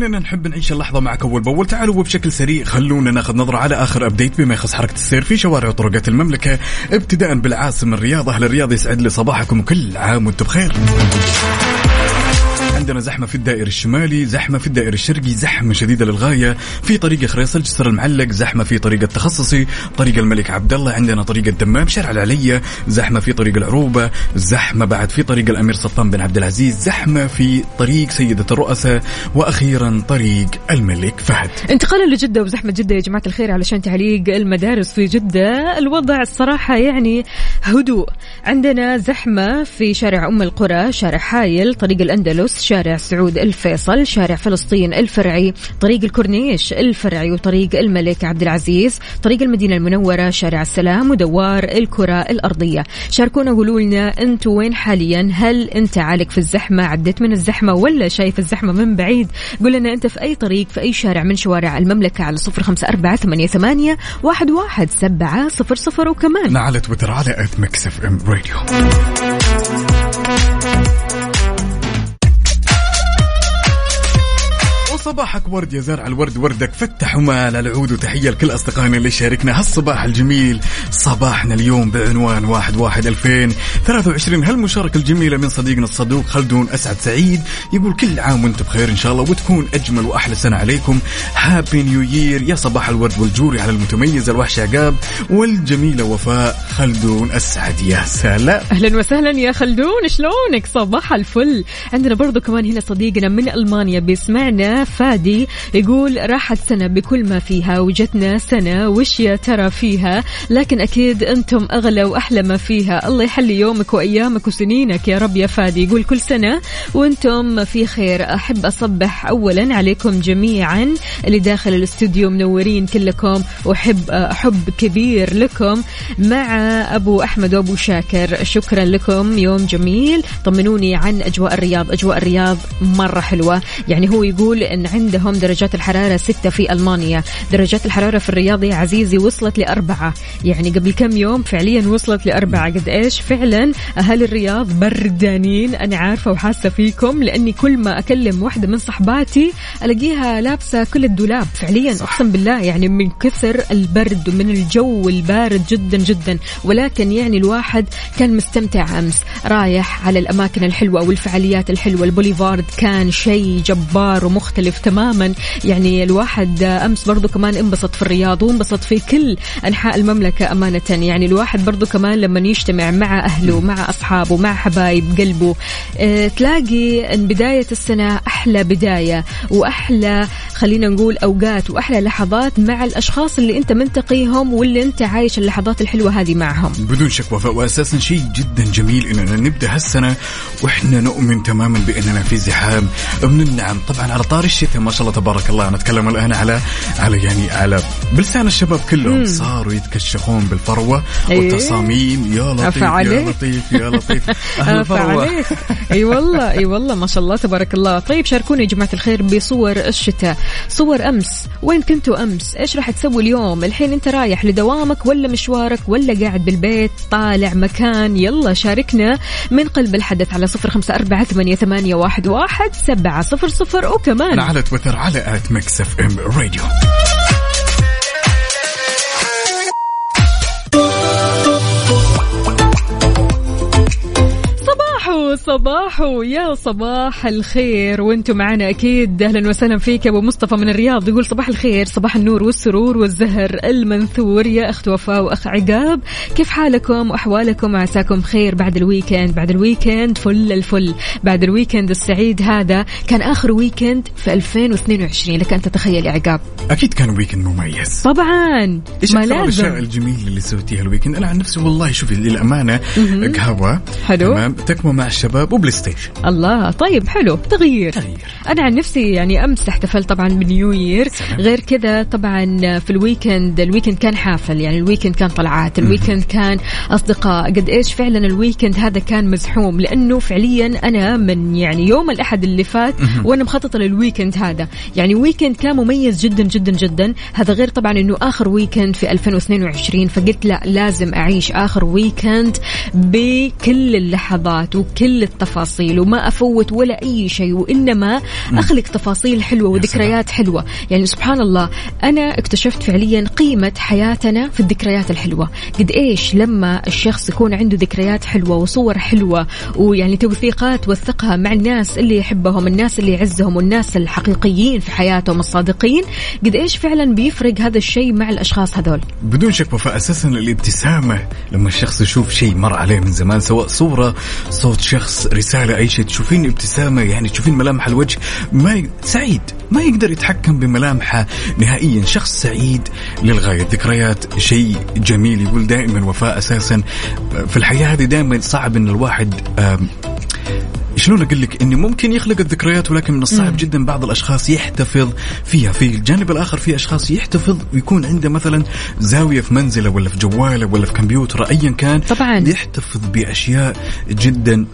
ولأننا نحب نعيش اللحظة معك أول بأول. تعالوا وبشكل سريع. خلونا ناخذ نظرة على آخر update بما يخص حركة السير في شوارع وطرقات المملكة. ابتداء بالعاصمة الرياض. أهل الرياض يسعد لي صباحكم وكل عام وأنتم بخير. عندنا زحمة في الدائر الشمالي زحمة في الدائر الشرقي زحمة شديدة للغاية. في طريق خريصل جسر المعلق زحمة في طريق التخصصي طريق الملك عبد الله عندنا طريق الدمام شارع العلية زحمة في طريق العروبة زحمة بعد في طريق الأمير سلطان بن عبد العزيز زحمة في طريق سيدة الرؤساء وأخيرا طريق الملك فهد. انتقالا لجدة وزحمة جدة يا جماعة الخير علشان تعليق المدارس في جدة. الوضع الصراحة يعني هدوء. عندنا زحمة في شارع أم القرى شارع حايل طريق الأندلس شارع سعود الفيصل شارع فلسطين الفرعي طريق الكورنيش الفرعي وطريق الملك عبد العزيز طريق المدينة المنورة شارع السلام ودوار الكرة الأرضية. شاركونا قولوا لنا أنتوا وين حاليا؟ هل أنت عالق في الزحمة؟ عديت من الزحمة ولا شايف الزحمة من بعيد؟ قول لنا أنت في أي طريق في أي شارع من شوارع المملكة على صفر خمسة أربعة ثمانية, ثمانية واحد, واحد سبعة صفر صفر. وكمان على تويتر على Mix FM Radio. وصباحك ورد يا زارع الورد وردك فتح ومال العود وتحية لكل أصدقائنا اللي شاركنا هالصباح الجميل. صباحنا اليوم بعنوان واحد واحد ألفين ثلاثة وعشرين. هالمشاركة الجميلة من صديقنا الصدوق خلدون أسعد سعيد يقول كل عام وأنتم بخير إن شاء الله وتكون أجمل وأحلى سنة عليكم. هابي نيو يير يا صباح الورد والجوري على المتميز الوحش عقاب والجميلة وفاء خلدون أسعد. يا سلام. أهلا وسهلا يا خلدون شلونك؟ صباح الفل. عندنا برضو كمان هنا صديقنا من ألمانيا بيسمعنا. فادي يقول راحت سنة بكل ما فيها وجتنا سنة وش يا ترى فيها؟ لكن أكيد أنتم أغلى وأحلى ما فيها. الله يحلي يومك وأيامك وسنينك يا رب يا فادي. يقول كل سنة وأنتم في خير. أحب أصبح اولا عليكم جميعا. اللي داخل الاستوديو منورين كلكم واحب حب كبير لكم. مع أبو أحمد وأبو شاكر شكرا لكم. يوم جميل. طمنوني عن أجواء الرياض. أجواء الرياض مرة حلوة. يعني هو يقول ان عندهم درجات الحرارة ستة في ألمانيا. درجات الحرارة في الرياض يا عزيزي وصلت لأربعة. يعني قبل كم يوم فعليا وصلت لأربعة. قد إيش؟ فعلا أهل الرياض بردانين. أنا عارفة وحاسة فيكم لأني كل ما أكلم واحدة من صحباتي ألاقيها لابسة كل الدولاب. فعليا أقسم بالله يعني من كثر البرد ومن الجو البارد جدا جدا. ولكن يعني الواحد كان مستمتع أمس. رايح على الأماكن الحلوة والفعاليات الحلوة. البوليفارد كان شيء جبار ومختلف. تماما. يعني الواحد أمس برضو كمان انبسط في الرياض وانبسط في كل أنحاء المملكة أمانة. يعني الواحد برضو كمان لما يجتمع مع أهله مع أصحابه مع حبايب قلبه آه تلاقي إن بداية السنة أحلى بداية وأحلى خلينا نقول أوقات وأحلى لحظات مع الأشخاص اللي أنت منتقيهم واللي أنت عايش اللحظات الحلوة هذه معهم. بدون شك وفاء واساسا شيء جدا جميل إننا نبدأ هالسنة وإحنا نؤمن تماما بإننا في زحام من النعم طبعا على طار الشتاء ما شاء الله تبارك الله. أنا أتكلم الآن على على يعني على بلسان الشباب كلهم. مم. صاروا يتكشخون بالفروة إيه. والتصاميم. يا لطيف يا. لطيف يا لطيف. (laughs) أهل الفروة. أي والله أي والله ما شاء الله تبارك الله. طيب شاركوني يا جماعة الخير بصور الشتاء. صور أمس. وين كنتوا أمس؟ إيش راح تسوي اليوم؟ الحين أنت رايح لدوامك ولا مشوارك ولا قاعد بالبيت؟ طالع مكان. يلا شاركنا من قلب الحدث على صفر خمسة أربعة ثمانية, ثمانية واحد, واحد سبعة صفر صفر. وكمان على تويتر على at Mix FM Radio. صباحو صباحو يا صباح الخير. وأنتم معنا أكيد. أهلا وسهلا فيك أبو مصطفى من الرياض. يقول صباح الخير صباح النور والسرور والزهر المنثور. يا أخت وفاء وأخ عقاب كيف حالكم وأحوالكم؟ عساكم خير بعد ال weekend. بعد ال weekend فل الفل. بعد ال weekend السعيد هذا كان آخر weekend في 2022 لك أن تتخيل يا عقاب. أكيد كان weekend مميز. طبعا. إيش ما الأشياء الجميلة اللي سويتيها ال weekend؟ أنا عن نفسي والله شوفي للأمانة قهوة. حلو. تمام. تكية مع الشباب وبلاي ستيشن الله طيب حلو. تغيير. تغيير. أنا عن نفسي يعني أمس احتفلت طبعا ب New Year. غير كذا طبعا في ال weekend ال weekend كان حافل. يعني ال weekend كان طلعات ال weekend كان أصدقاء. قد إيش فعلا ال weekend هذا كان مزحوم؟ لأنه فعليا أنا من يعني يوم الأحد اللي فات وأنا مخططه لل weekend هذا. يعني weekend كان مميز جدا جدا جدا. هذا غير طبعا إنه آخر weekend في 2022 فقلت لا لازم أعيش آخر weekend بكل اللحظات. وكل التفاصيل وما أفوت ولا أي شيء وإنما أخلق تفاصيل حلوة وذكريات حلوة. يعني سبحان الله أنا اكتشفت فعليا قيمة حياتنا في الذكريات الحلوة. قد إيش لما الشخص يكون عنده ذكريات حلوة وصور حلوة ويعني توثيقات وثقها مع الناس اللي يحبهم الناس اللي يعزهم والناس الحقيقيين في حياتهم الصادقين قد إيش فعلا بيفرق هذا الشيء مع الأشخاص هذول؟ بدون شك وفاء أساسا الابتسامة لما الشخص يشوف شيء مر عليه من زمان سواء صورة صوت شخص رسالة أي شيء تشوفين ابتسامة يعني تشوفين ملامح الوجه ما ي... سعيد ما يقدر يتحكم بملامحه نهائيا. شخص سعيد للغاية. ذكريات شيء جميل يقول دائما وفاء أساسا. في الحياة هذه دائما صعب إن الواحد شلون أقول لك؟ انه ممكن يخلق الذكريات ولكن من الصعب جدا بعض الأشخاص يحتفظ فيها. في الجانب الآخر في أشخاص يحتفظ ويكون عنده مثلا زاوية في منزله ولا في جواله ولا في كمبيوتر ايا كان طبعاً. يحتفظ بأشياء جدا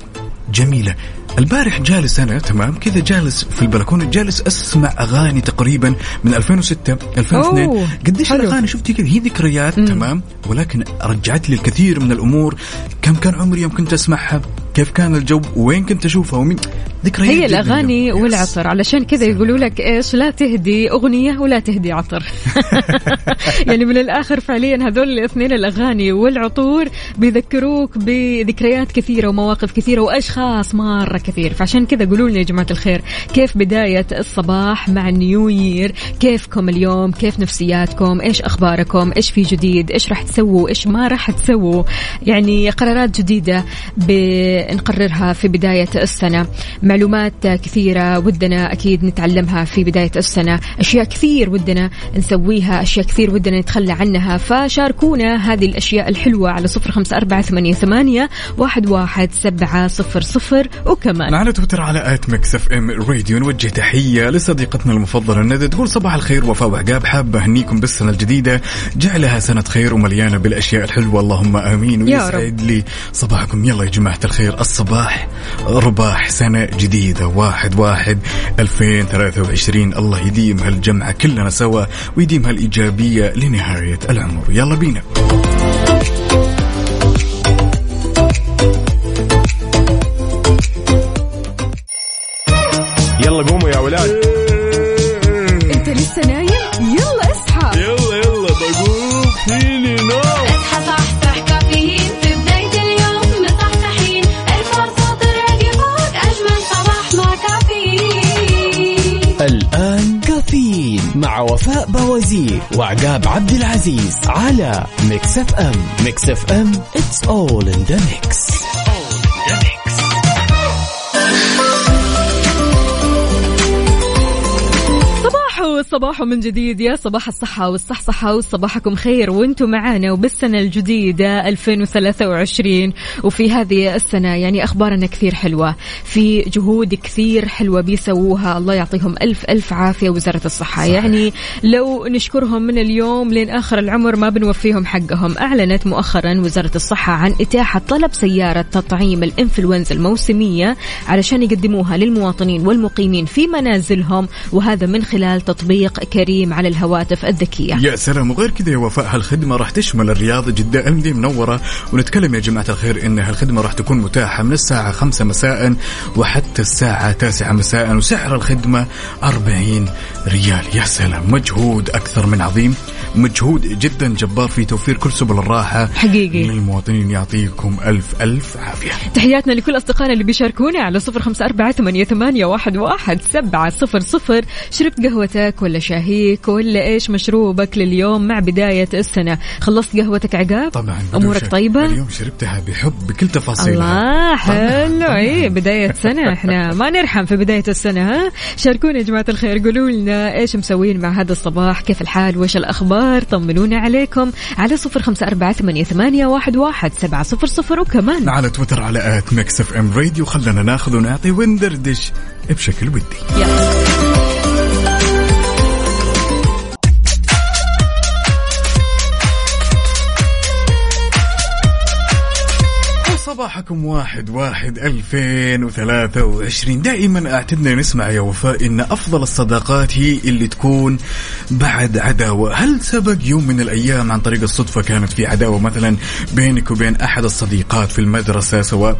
جميلة. البارح جالس أنا تمام؟ كذا جالس في البلكونة جالس أسمع أغاني تقريبا من 2006 2002 أوه، قديش حلو. الأغاني؟ شفتي كذا؟ هي ذكريات تمام؟ ولكن رجعت لي الكثير من الأمور. كم كان عمري يوم كنت أسمعها؟ كيف كان الجو؟ وين كنت اشوفها ومين؟ ذكريات هي الأغاني. والعطر. علشان كذا يقولوا لك إيش؟ لا تهدي أغنية ولا تهدي عطر. (laughs) (laughs) يعني من الآخر فعليا هذول الاثنين الأغاني والعطور بيذكروك بذكريات كثيرة ومواقف كثيرة وأشخاص مرة كثير. فعشان كذا قولوا لنا يا جماعة الخير كيف بداية الصباح مع النيو يير؟ كيفكم اليوم؟ كيف نفسياتكم؟ إيش أخباركم؟ إيش في جديد؟ إيش راح تسووا؟ إيش ما راح تسووا؟ يعني قرارات جديدة بنقررها في بداية السنة. معلومات كثيرة ودنا أكيد نتعلمها في بداية السنة. أشياء كثير ودنا نسويها أشياء كثير ودنا نتخلى عنها. فشاركونا هذه الأشياء الحلوة على صفر خمسة أربعة ثمانية, ثمانية واحد, واحد سبعة صفر صفر. وكمان على تويتر على at Mix FM Radio نوجه تحية لصديقتنا المفضلة ندى تقول صباح الخير وفاء وعقاب. حابة أهنيكم بالسنة الجديدة. جعلها سنة خير ومليانة بالأشياء الحلوة. اللهم رب. ويسعد لي صباحكم. يلا يا جماعة الخير. الصباح. الصباح سنة جديدة. واحد واحد. 2023 الله يديم هالجمعة كلنا سوا ويديم هالإيجابية لنهاية العمر. يلا بينا. يلا قوموا يا ولاد. مع وفاء بوازير وعقاب عبد العزيز على Mix FM. Mix FM it's all in the mix. صباحو صباحو من جديد يا صباح الصحة والصحصحة وصباحكم خير وأنتم معانا وبالسنة الجديدة 2023 وفي هذه السنة يعني أخبارنا كثير حلوة. في جهود كثير حلوة بيسووها. الله يعطيهم ألف ألف عافية وزارة الصحة. صحيح. يعني لو نشكرهم من اليوم لين آخر العمر ما بنوفيهم حقهم. أعلنت مؤخرا وزارة الصحة عن إتاحة طلب سيارة تطعيم الإنفلونزا الموسمية علشان يقدموها للمواطنين والمقيمين في منازلهم وهذا من خلال تطبيق كريم على الهواتف الذكية. يا سلام وغير كذا يا وفاء هالخدمة راح تشمل الرياض جدة المدينة المنورة ونتكلم يا جماعة الخير إن هالخدمة راح تكون متاحة من الساعة خمسة مساء وحتى الساعة تاسعة مساء وسعر الخدمة 40 ريال. يا سلام مجهود أكثر من عظيم. مجهود جدا جبار في توفير كل سبل الراحة. حقيقي. للمواطنين يعطيكم ألف ألف عافية. تحياتنا لكل أصدقائنا اللي بيشاركونا على صفر خمسة أربعة ثمانية, ثمانية واحد, واحد سبعة صفر صفر. شربت قهوتك ولا شاهيك ولا إيش مشروبك لليوم مع بداية السنة. خلصت قهوتك عقاب؟ طبعا شك. طيبة؟ اليوم شربتها بحب بكل تفاصيلها. الله حلو. اي بداية سنة. إحنا ما نرحم في بداية السنة ها؟ شاركونا يا جماعة الخير قولوا لنا إيش مسوين مع هذا الصباح كيف الحال وإيش الأخبار؟ طمنونا عليكم على صفر خمسة أربعة ثمانية, ثمانية واحد, واحد سبعة صفر صفر وكمان على تويتر على at Mix FM Radio. خلنا ناخذ ونعطي وندردش بشكل ودي. يلا. صباحكم واحد واحد ألفين وثلاثة وعشرين. دائما اعتدنا نسمع يا وفاء إن أفضل الصداقات هي اللي تكون بعد عداوة. هل سبق يوم من الأيام عن طريق الصدفة كانت في عداوة مثلا بينك وبين أحد الصديقات في المدرسة سواء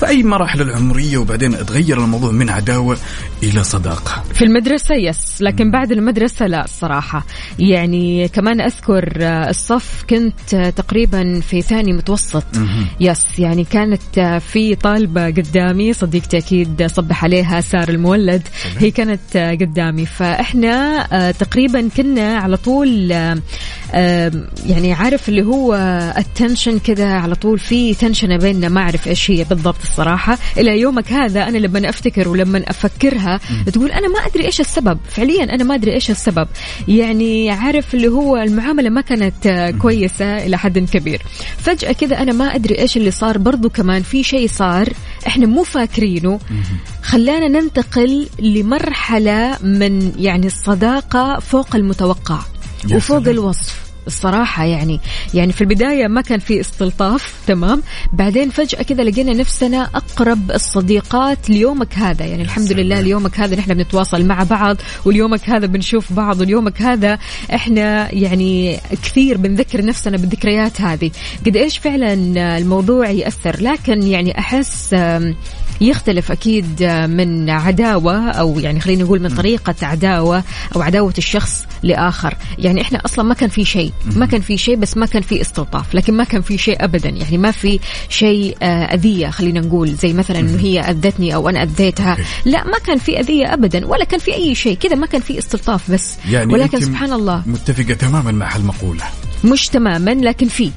في أي مراحل العمرية وبعدين تغير الموضوع من عداوة إلى صداقة؟ في المدرسة يس. لكن بعد المدرسة لا الصراحة. يعني كمان أذكر آه، الصف كنت آه، تقريبا في ثاني متوسط. يس. يعني كانت آه، في طالبة قدامي صديقتي أكيد صبح عليها سار المولد. هي كانت قدامي. فإحنا تقريبا كنا على طول يعني عارف اللي هو التنشن كذا على طول في تنشنة بيننا ما أعرف إيش هي بالضبط الصراحه إلى يومك هذا أنا لما أفتكر ولما أفكرها تقول أنا ما أدري إيش السبب. فعليا أنا ما أدري إيش السبب. يعني عارف اللي هو المعاملة ما كانت كويسة إلى حد كبير. فجأة كذا أنا ما أدري إيش اللي صار. برضو كمان في شيء صار إحنا مو فاكرينه. خلانا ننتقل لمرحلة من يعني الصداقة فوق المتوقع وفوق. الوصف. الصراحة يعني يعني في البداية ما كان في استلطاف تمام؟ بعدين فجأة كذا لقينا نفسنا أقرب الصديقات ليومك هذا. يعني الحمد لله ليومك هذا نحن بنتواصل مع بعض واليومك هذا بنشوف بعض واليومك هذا إحنا يعني كثير بنذكر نفسنا بالذكريات هذه. قد إيش فعلا الموضوع يأثر؟ لكن يعني أحس يختلف أكيد من عداوة أو يعني خلينا نقول من طريقة عداوة أو عداوة الشخص لآخر، يعني إحنا أصلا ما كان في شيء، ما كان في شيء بس ما كان في استلطاف، لكن ما كان في شيء ابدا، يعني ما في شيء آه، أذية خلينا نقول زي مثلا إنه هي أذتني أو أنا أذيتها،. لا ما كان في أذية ابدا ولا كان في أي شيء، كذا ما كان في استلطاف بس، يعني ولكن سبحان الله. متفقة تماما مع هالمقولة. مش تماما لكن في.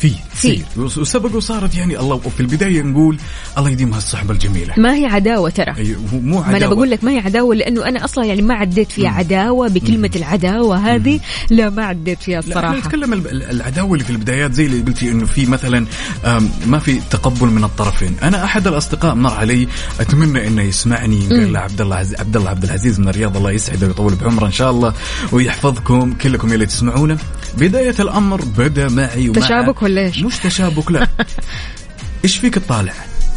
في في. في. وسبق وصارت يعني الله وفي البداية نقول الله يديم هالصحبه الجميلة. ما هي عداوة ترى؟ مو ما أنا. بقول لك ما هي عداوة لأنه أنا أصلا يعني ما عديت فيها عداوة بكلمة العداوة هذه. لا ما عديت فيها لا الصراحة. نتكلم ال- ال- العداوة اللي في البدايات زي اللي قلتي إنه في مثلا ما في تقبل من الطرفين، أنا أحد الأصدقاء مر علي أتمنى إنه يسمعني. قال له عبد الله. عبد الله عبد العزيز من الرياض الله يسعده ويطول بعمره إن شاء الله ويحفظكم كلكم اللي تسمعونا. بداية الأمر بدأ معي ومع تشابك ولا إيش؟ مش تشابك لا (laughs) إيش فيك تطالع؟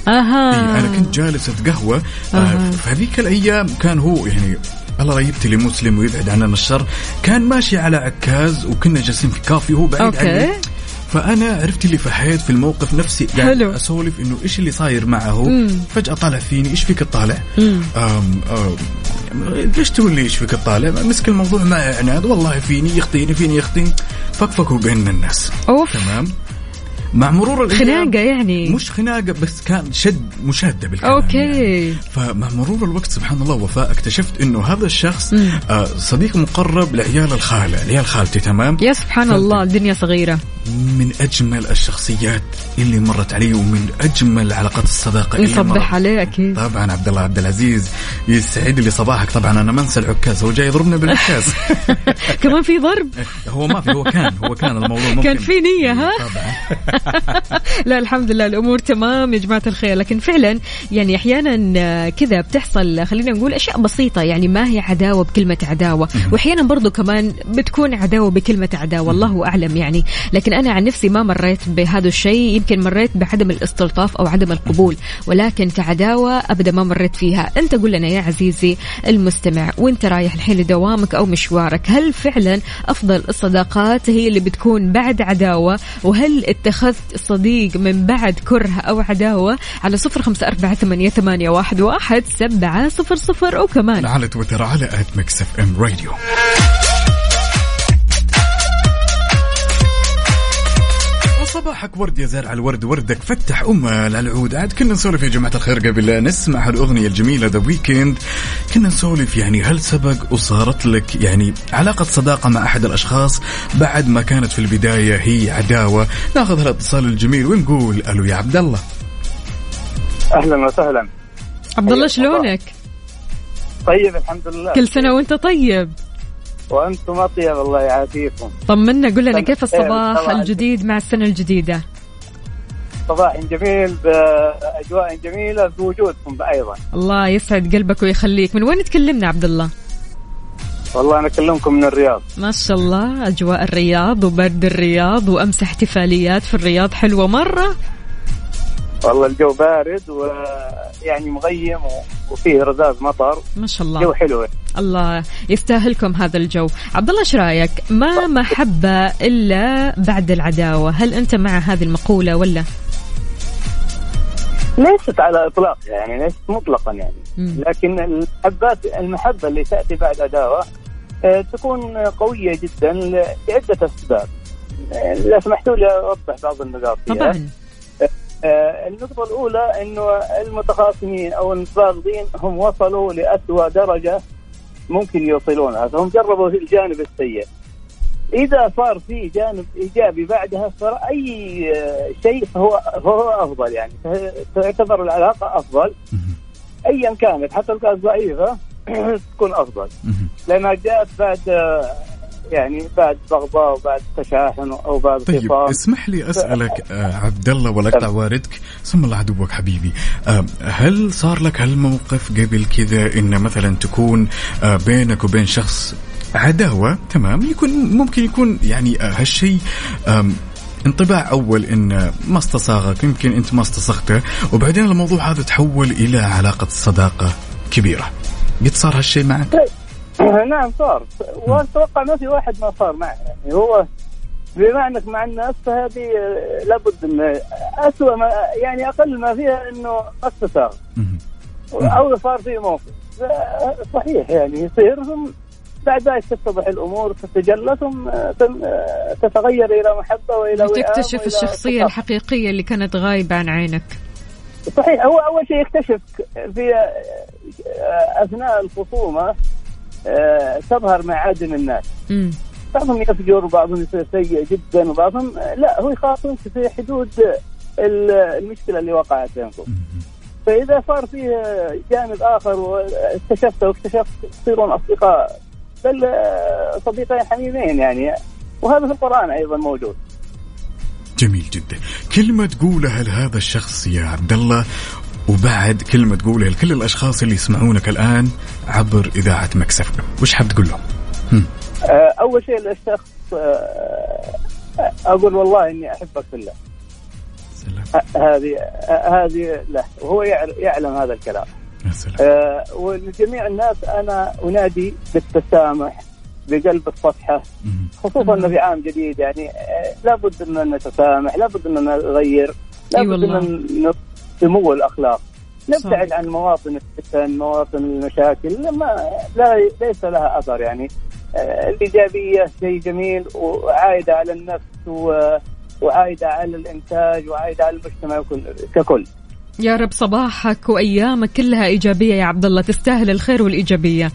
أها إيه أنا كنت جالس أتقهوى آه في هذيك الأيام كان هو يعني الله لا يبتلي مسلم ويبعد عننا الشر كان ماشي على عكاز وكنا جالسين في كافي وهو بعيد okay. عني فأنا عرفت اللي فحيت في الموقف نفسي قاعد حلو. أسولف إنه إيش اللي صاير معه؟ مم. فجأة طالع فيني إيش فيك تطالع؟ ليش تقول لي إيش فيك تطالع؟ مسك الموضوع مع عناد والله فيني يخطيني فيني يخطيني. فكفكوا بين الناس. أوف. تمام؟ مع مرور الأيام. خناقة يعني. مش خناقة بس كان شد مشاده بالكلام أوكي. يعني. فمع مرور الوقت سبحان الله وفاء اكتشفت إنه هذا الشخص. آه صديق مقرب لعيال الخالة. عيال خالتي تمام؟ يا سبحان. الله الدنيا صغيرة. من أجمل الشخصيات اللي مرت علي ومن أجمل علاقات الصداقة اللي مرت. نصبح عليه أكيد طبعا عبد الله عبد العزيز يسعد لي صباحك. طبعا أنا ما أنسى العكاز هو جاي يضربنا بالعكاز. (laughs) كمان في ضرب. (laughs) هو ما في هو كان هو كان الموضوع ممكن. كان في نية، ها؟ طبعا. (laughs) لا الحمد لله الأمور تمام يا جماعة الخير. لكن فعلا يعني أحيانا آه، كذا بتحصل خلينا نقول أشياء بسيطة يعني ما هي عداوة بكلمة عداوة. واحيانا برضو كمان بتكون عداوة بكلمة عداوة الله أعلم يعني. لكن أنا عن نفسي ما مريت بهذا الشيء يمكن مريت بعدم الاستلطاف أو عدم القبول. ولكن كعداوة ابدا ما مريت فيها. أنت قول لنا يا عزيزي المستمع وأنت رايح الحين لدوامك أو مشوارك هل فعلا أفضل الصداقات هي اللي بتكون بعد عداوة؟ وهل اتخذت صديق من بعد كره أو عداوة على صفر أربعة ثمانية, ثمانية واحد, سبعة صفر صفر وكمان على تويتر على at Mix FM Radio. صباحك ورد يا زارع الورد وردك فتح على العود. عاد كنا نسولف يا جماعة الخير قبل لا نسمع هالأغنية الجميلة ذا ويكند كنا نسولف يعني هل سبق وصارت لك يعني علاقة صداقة مع أحد الأشخاص بعد ما كانت في البداية هي عداوة؟ ناخذ هالاتصال الجميل ونقول ألو يا عبد الله. أهلا وسهلا. عبد الله. شلونك؟ طيب الحمد لله. كل سنة وأنت طيب. وأنتم أطيب الله يعافيكم. طمنا قل لنا كيف خير، الصباح. الجديد مع السنة الجديدة؟ صباح جميل باجواء جميلة بوجودكم أيضا. الله يسعد قلبك ويخليك. من وين تكلمنا عبد الله والله أنا أكلمكم من الرياض. ما شاء الله أجواء الرياض وبرد الرياض وأمس احتفاليات في الرياض حلوة مرة. والله الجو بارد ويعني مغيم وفيه رذاذ مطر. ما شاء جو الله حلو. الله يستاهلكم هذا الجو. عبد الله إيش رأيك؟ ما محبة إلا بعد العداوة. هل أنت مع هذه المقولة ولا؟ ليست على إطلاق يعني ليست مطلقا يعني. مم. لكن المحبات المحبة اللي تأتي بعد عداوة آه، تكون قوية جدا لعدة أسباب. آه، لو سمحتوا لي أوضح بعض النقاط فيها. طبعا. النقطة الأولى أنه المتخاصمين أو المتباغضين هم وصلوا لأسوأ درجة ممكن يوصلونها فهم جربوا في الجانب السيء. إذا صار في جانب إيجابي بعدها صار أي آه، شيء فهو فهو أفضل يعني تعتبر العلاقة أفضل. ايا كانت حتى لو كانت ضعيفه تكون أفضل. لأنها جاءت بعد آه، يعني بعد بغضاء وبعد تشاحن أو بعد طيب خصام اسمح لي أسألك آه عبد الله ولا اقطع واردك. ثم الله عدوك حبيبي. آه هل صار لك هالموقف قبل كذا إن مثلا تكون آه بينك وبين شخص عداوة؟ تمام يكون ممكن يكون يعني آه هالشيء انطباع أول إن ما استصاغك يمكن أنت ما استصغته. وبعدين الموضوع هذا تحول إلى علاقة صداقة كبيرة. قد صار هالشيء معك؟ نعم صار. وأتوقع ما في واحد ما صار معه يعني هو بما أنك مع الناس فهذه آه، لابد إن اسوء ما يعني أقل ما فيها إنه استساغ أو صار في موقف. آه، صحيح يعني يصير ثم بعد ذلك تتضح الأمور تتجلى ثم آه، تتغير إلى محبة وإلى تكتشف وإلى الشخصية صفاء. الحقيقية اللي كانت غايبة عن عينك. صحيح هو أول شيء يكتشف في أثناء الخصومة تظهر معادن الناس. مم. بعضهم يفجر وبعضهم يصير سيء جدا وبعضهم آه، لا هو يخاطبك في حدود ال- المشكلة اللي وقعت بينكم. فإذا صار فيه جانب آخر واكتشفته واكتشفت تصيرون أصدقاء بل آه، صديقين حميمين يعني. وهذا في القرآن أيضا موجود. جميل جدا. كلمة تقولها لهذا الشخص يا عبد الله؟ وبعد كلمة تقولها لكل الأشخاص اللي يسمعونك الآن عبر إذاعة مكسف. وش حاب تقول لهم؟ هم. آه، أول شيء للشخص آه، أقول والله إني أحبك في الله. هذه آه، هذه له وهو يعلم هذا الكلام. آه، ولجميع الناس أنا أنادي بالتسامح بقلب الصفحة خصوصا انه في عام جديد يعني آه، لابد ان نتسامح لابد ان نغير لابد والله. ان نمو الأخلاق. نبتعد عن مواطن الفتن مواطن المشاكل لما لا ليس لها أثر يعني. آه، الإيجابية شيء جميل وعائده على النفس و- وعائده على الإنتاج وعائده على المجتمع كل- ككل. يا رب صباحك وأيامك كلها إيجابية يا عبد الله. تستاهل الخير والإيجابية.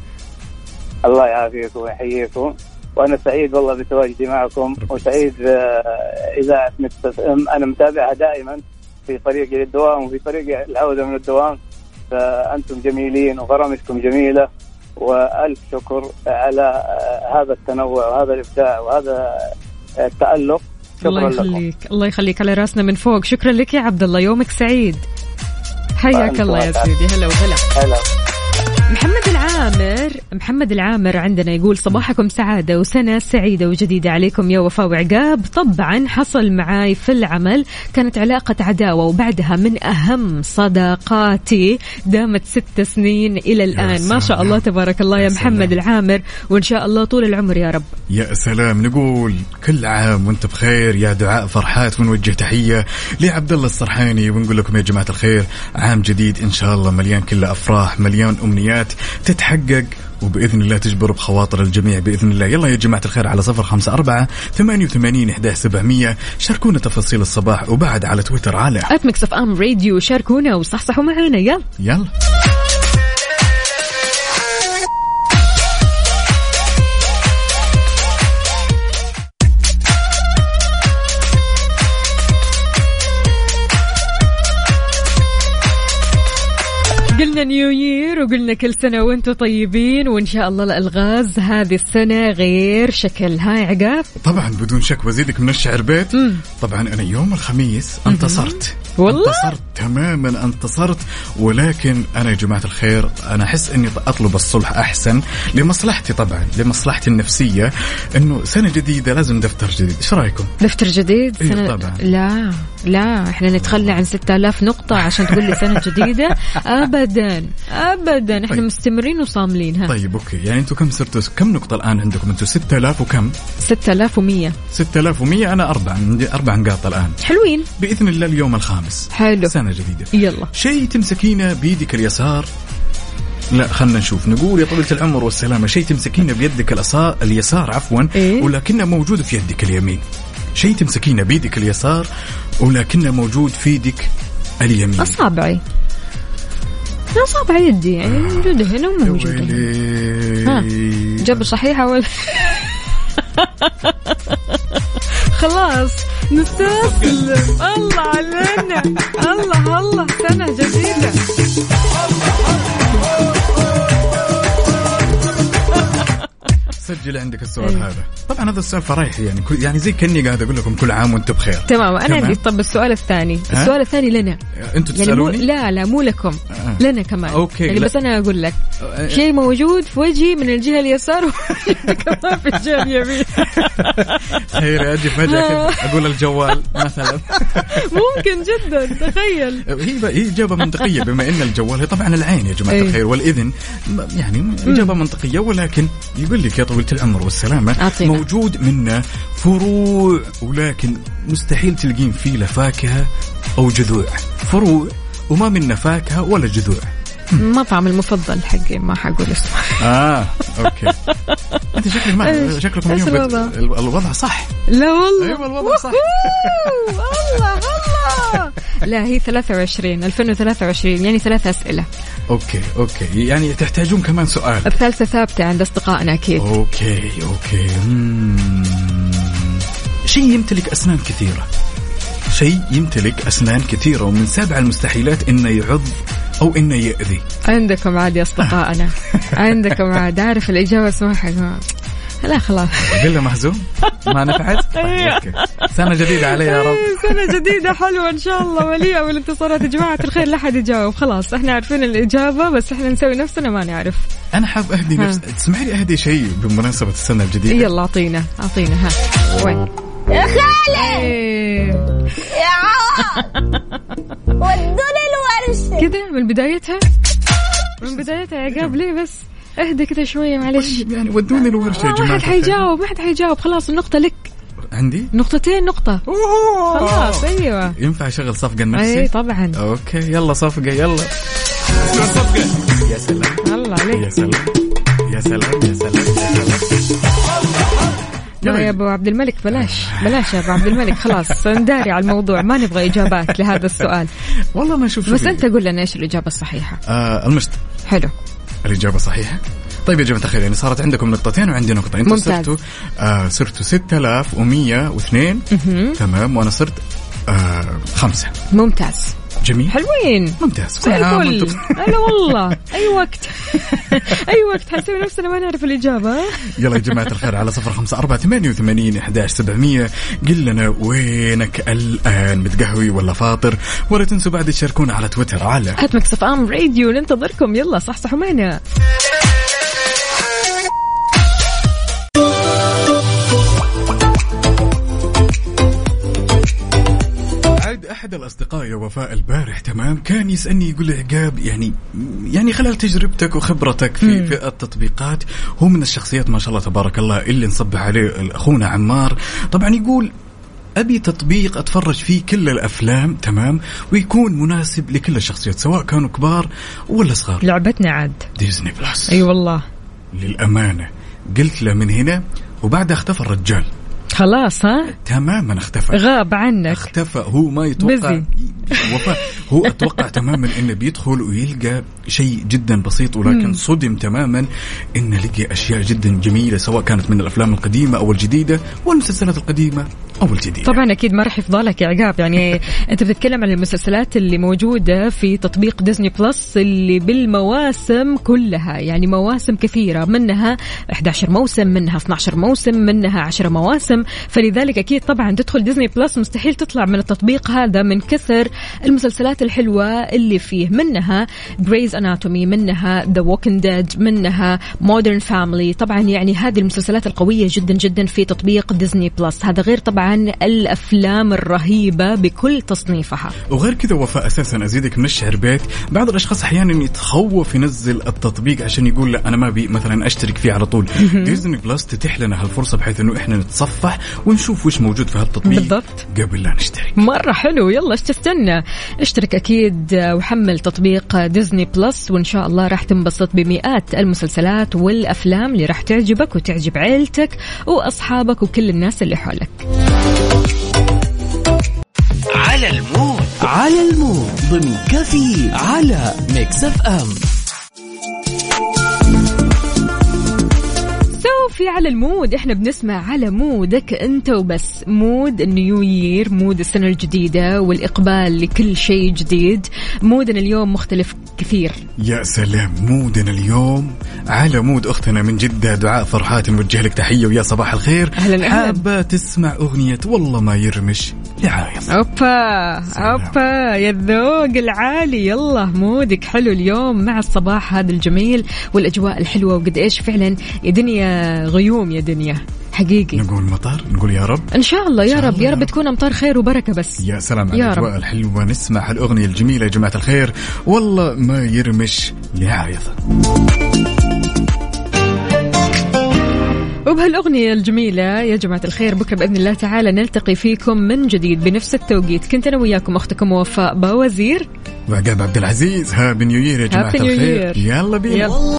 الله يعافيكم ويحييكم. وأنا سعيد والله بتواجدي معكم وسعيد آه، إذاعة أنا متابعها دائما. في طريقي للدوام وفي طريقي العودة من الدوام فأنتم جميلين وبرامجكم جميلة وألف شكر على هذا التنوع وهذا الإبداع وهذا التألق. الله شكرا لكم. يخليك الله يخليك على راسنا من فوق. شكرا لك يا عبد الله يومك سعيد. حياك الله يا. سيدي هلا وغلا هلا. محمد العامر محمد العامر عندنا يقول صباحكم سعادة وسنة سعيدة وجديدة عليكم يا وفاء وعقاب. طبعا حصل معاي في العمل كانت علاقة عداوة وبعدها من أهم صداقاتي دامت ست سنين إلى الآن. ما شاء الله تبارك الله يا محمد العامر وإن شاء الله طول العمر يا رب. يا سلام. نقول كل عام وأنت بخير يا دعاء فرحات ونوجه تحية لعبد الله السرحاني ونقول لكم يا جماعة الخير عام جديد إن شاء الله مليان كله أفراح مليان أمنيات تتحقق وبإذن الله تجبر بخواطر الجميع بإذن الله. يلا يا جماعة الخير على صفر خمسة أربعة ثمانية وثمانين إحدى سبعمئه شاركونا تفاصيل الصباح وبعد على تويتر على Mix FM Radio شاركونا وصحصحوا معنا. يلا. يلا. قلنا نيو يير وقلنا كل سنة وأنتم طيبين وإن شاء الله الألغاز هذه السنة غير شكلها يا عقاب؟ طبعا بدون شك وزيدك من الشعر بيت. طبعا أنا يوم الخميس انتصرت. والله؟ انتصرت تماما انتصرت. ولكن أنا يا جماعة الخير أنا أحس إني أطلب الصلح أحسن لمصلحتي طبعا لمصلحتي النفسية. إنه سنة جديدة لازم دفتر جديد. إيش رأيكم؟ دفتر جديد؟ إيه سنة طبعاً. لا. لا إحنا نتخلى عن 6000 نقطة عشان تقول لي سنة جديدة؟ (laughs) أبدا أبدا إحنا طيب. مستمرين وصاملين ها. طيب أوكي. يعني أنتم كم صرتوا كم نقطة الآن عندكم؟ أنتم 6000 وكم؟ 6100 6100 أنا أربع عندي أربع نقاط الآن. حلوين. بإذن الله اليوم الخامس. حلو. سنة جديدة. يلا. شيء تمسكينه بيدك اليسار؟ لا خلنا نشوف. نقول يا طويلة العمر والسلامة شيء تمسكينه بيدك. اليسار عفوا إيه؟ ولكنه موجود في يدك اليمين. شيء تمسكينه بيدك اليسار ولكنه موجود في يدك اليمين. أصابعي. أصابع يدي يعني موجودة هنا وموجودة هنا. جاب صحيحة ولا؟ خلاص نستسلم. الله علينا. الله الله سنة جديدة. سجل عندك السؤال أيوه. هذا طبعا هذا السؤال فرايح يعني كل يعني زي كأني قاعد أقول لكم كل عام وأنتم بخير تمام أنا. عندي طب السؤال الثاني؟ السؤال الثاني لنا أنتم يعني مو تسألوني لا لا مو لكم آه. لنا كمان أوكي، يعني لا. بس أنا أقول لك آه. شيء موجود في وجهي من الجهة اليسار (laughs) كمان في الجهة اليمين خير أجي فجأة كده أقول الجوال مثلا (laughs) ممكن جدا تخيل هي هي إجابة منطقية بما إن الجوال هي طبعا العين يا جماعة أي. الخير والإذن يعني إجابة منطقية ولكن يقول لك يا طويلة العمر والسلامة أعطينا. موجود منه فروع ولكن مستحيل تلقين فيه لا فاكهة أو جذوع فروع وما منه فاكهة ولا جذوع المطعم المفضل حقي ما حقول اسمه. آه أوكي. (laughs) أنت شكلك ما؟ شكلكم اليوم بت- الوضع؟ ال- الوضع صح. لا والله. أيوه الوضع صح. أوه، الله الله! لا هي 23 2023 يعني ثلاث أسئلة. okay okay. يعني تحتاجون كمان سؤال. الثالثة ثابتة عند أصدقائنا أكيد. okay okay. شيء يمتلك أسنان كثيرة. شيء يمتلك أسنان كثيرة ومن سبع المستحيلات إنه يعض أو إنه يأذي. عندكم عاد يا أصدقائنا. (laughs) عندكم عاد. عارف الإجابة اسمعها لا خلاص. فيلا مهزوم ما نفعت؟ طيب (laughs) okay. سنة جديدة علي يا رب. (laughs) سنة جديدة حلوة إن شاء الله. مليئة بالانتصارات. يا جماعة الخير لا حد يجاوب. خلاص إحنا عارفين الإجابة بس إحنا نسوي نفسنا ما نعرف أنا حاب أهدي ها. نفس تسمحي لي أهدي شيء بمناسبة السنة الجديدة؟ يلا أعطينا. أعطينا. ها. وين؟ يا خالد! إيه. يا عوض! ودوني كذا من بدايتها؟ من بدايتها يا عقاب ليه بس؟ اهدى كذا شوية معلش. يعني ودوني الورشة يا ما جماعة حد حيجاوب ما حد حيجاوب. خلاص النقطة لك. عندي؟ نقطتين نقطة. خلاص أيوة. ينفع أشغل صفقة أي لنفسي طبعا. okay يلا صفقة يلا. اسمع صفقه يا سلام. الله عليك. يا سلام. يا سلام يا سلام لا يا أبو عبد الملك بلاش. بلاش يا أبو عبد الملك خلاص نداري على الموضوع. ما نبغى إجابات لهذا السؤال. والله ما أشوف بس. أنت قول لنا إيش الإجابة الصحيحة. آه المشط حلو. الإجابة صحيحة. طيب يا جماعة الخير يعني صارت عندكم نقطتين وعندي نقطة أنتم ممتاز. صرتوا آه صرتوا 6102 تمام وأنا صرت آه خمسة. ممتاز. جميل. حلوين. ممتاز. زي الفل. (laughs) هلا والله. (laughs) أي وقت. (laughs) أي وقت. حنسوي نفسنا ما نعرف الإجابة؟ يلا يا جماعة الخير على صفر خمسة أربعة ثمانية وثمانين إحداش سبعمية. قل لنا وينك الآن؟ متقهوي ولا فاطر؟ ولا تنسوا بعد تشاركونا على تويتر على at Mix FM Radio ننتظركم. يلا صحصحوا معنا. أحد الأصدقاء يا وفاء البارح تمام؟ كان يسألني يقول لي عقاب يعني يعني خلال تجربتك وخبرتك في في التطبيقات هو من الشخصيات ما شاء الله تبارك الله اللي نصبح عليه اخونا عمار. طبعا يقول أبي تطبيق أتفرج فيه كل الأفلام تمام؟ ويكون مناسب لكل الشخصيات سواء كانوا كبار ولا صغار. لعبتنا عاد. ديزني بلس أي والله. للأمانة. قلت له من هنا. وبعدها اختفى الرجال. خلاص ها؟ تماما اختفى. غاب عنك. اختفى. هو ما يتوقع وفاء هو أتوقع تماما انه بيدخل ويلقى شيء جدا بسيط ولكن صدم تماما انه لقي أشياء جدا جميلة سواء كانت من الأفلام القديمة أو الجديدة والمسلسلات القديمة أو الجديدة. طبعا أكيد ما راح يفضلك يا عقاب. يعني (laughs) أنت بتتكلم عن المسلسلات اللي موجودة في تطبيق ديزني بلس اللي بالمواسم كلها يعني مواسم كثيرة منها 11 موسم منها 12 موسم منها 10 مواسم. فلذلك أكيد طبعا تدخل Disney Plus مستحيل تطلع من التطبيق هذا من كثر المسلسلات الحلوة اللي فيه منها Grey's Anatomy منها The Walking Dead منها Modern Family طبعا يعني هذه المسلسلات القوية جدا جدا في تطبيق Disney Plus هذا غير طبعا الأفلام الرهيبة بكل تصنيفها. وغير كذا وفاء أساسا أزيدك من الشعر بيت. بعض الأشخاص أحيانا يتخوف ينزل التطبيق عشان يقول لا أنا ما أبي مثلا أشترك فيه على طول. Disney Plus تتيح لنا هالفرصة بحيث إنه إحنا نتصفح ونشوف وش موجود في هالتطبيق بالضبط. قبل لا نشترك. مرة حلو. يلا إيش تستنى؟ اشترك أكيد وحمل تطبيق Disney Plus وإن شاء الله راح تنبسط بمئات المسلسلات والأفلام اللي راح تعجبك وتعجب عيلتك وأصحابك وكل الناس اللي حولك. على ال mood. على ال mood. ضمن كفي على Mix FM. في على ال mood. إحنا بنسمع على mood ك أنت وبس. mood ال new year mood السنة الجديدة والإقبال لكل شيء جديد. mood نا اليوم مختلف كثير. يا سلام mood نا اليوم على mood أختنا من جدة. دعاء فرحات نوجه لك تحية ويا صباح الخير. أهلاً. حابة تسمع أغنية والله ما يرمش. لعايض أوبا أوبا يا الذوق العالي. يلا mood ك حلو اليوم مع الصباح هذا الجميل والأجواء الحلوة. وقد إيش فعلا يا دنيا غيوم يا دنيا. حقيقي. نقول مطر نقول يا رب. إن شاء الله يا رب. الله. يا رب. تكون أمطار خير وبركة بس. يا سلام على يا الاجواء رب. الحلوه نسمع الأغنية الجميلة يا جماعة الخير. والله ما يرمش لعايض. وبهالأغنية الجميلة يا جماعة الخير بكرة بإذن الله تعالى نلتقي فيكم من جديد بنفس التوقيت. كنت أنا وياكم أختكم وفاء باوزير. وعقاب عبد العزيز. هابي نيو يير يا New الخير. يلا بينا. يلا.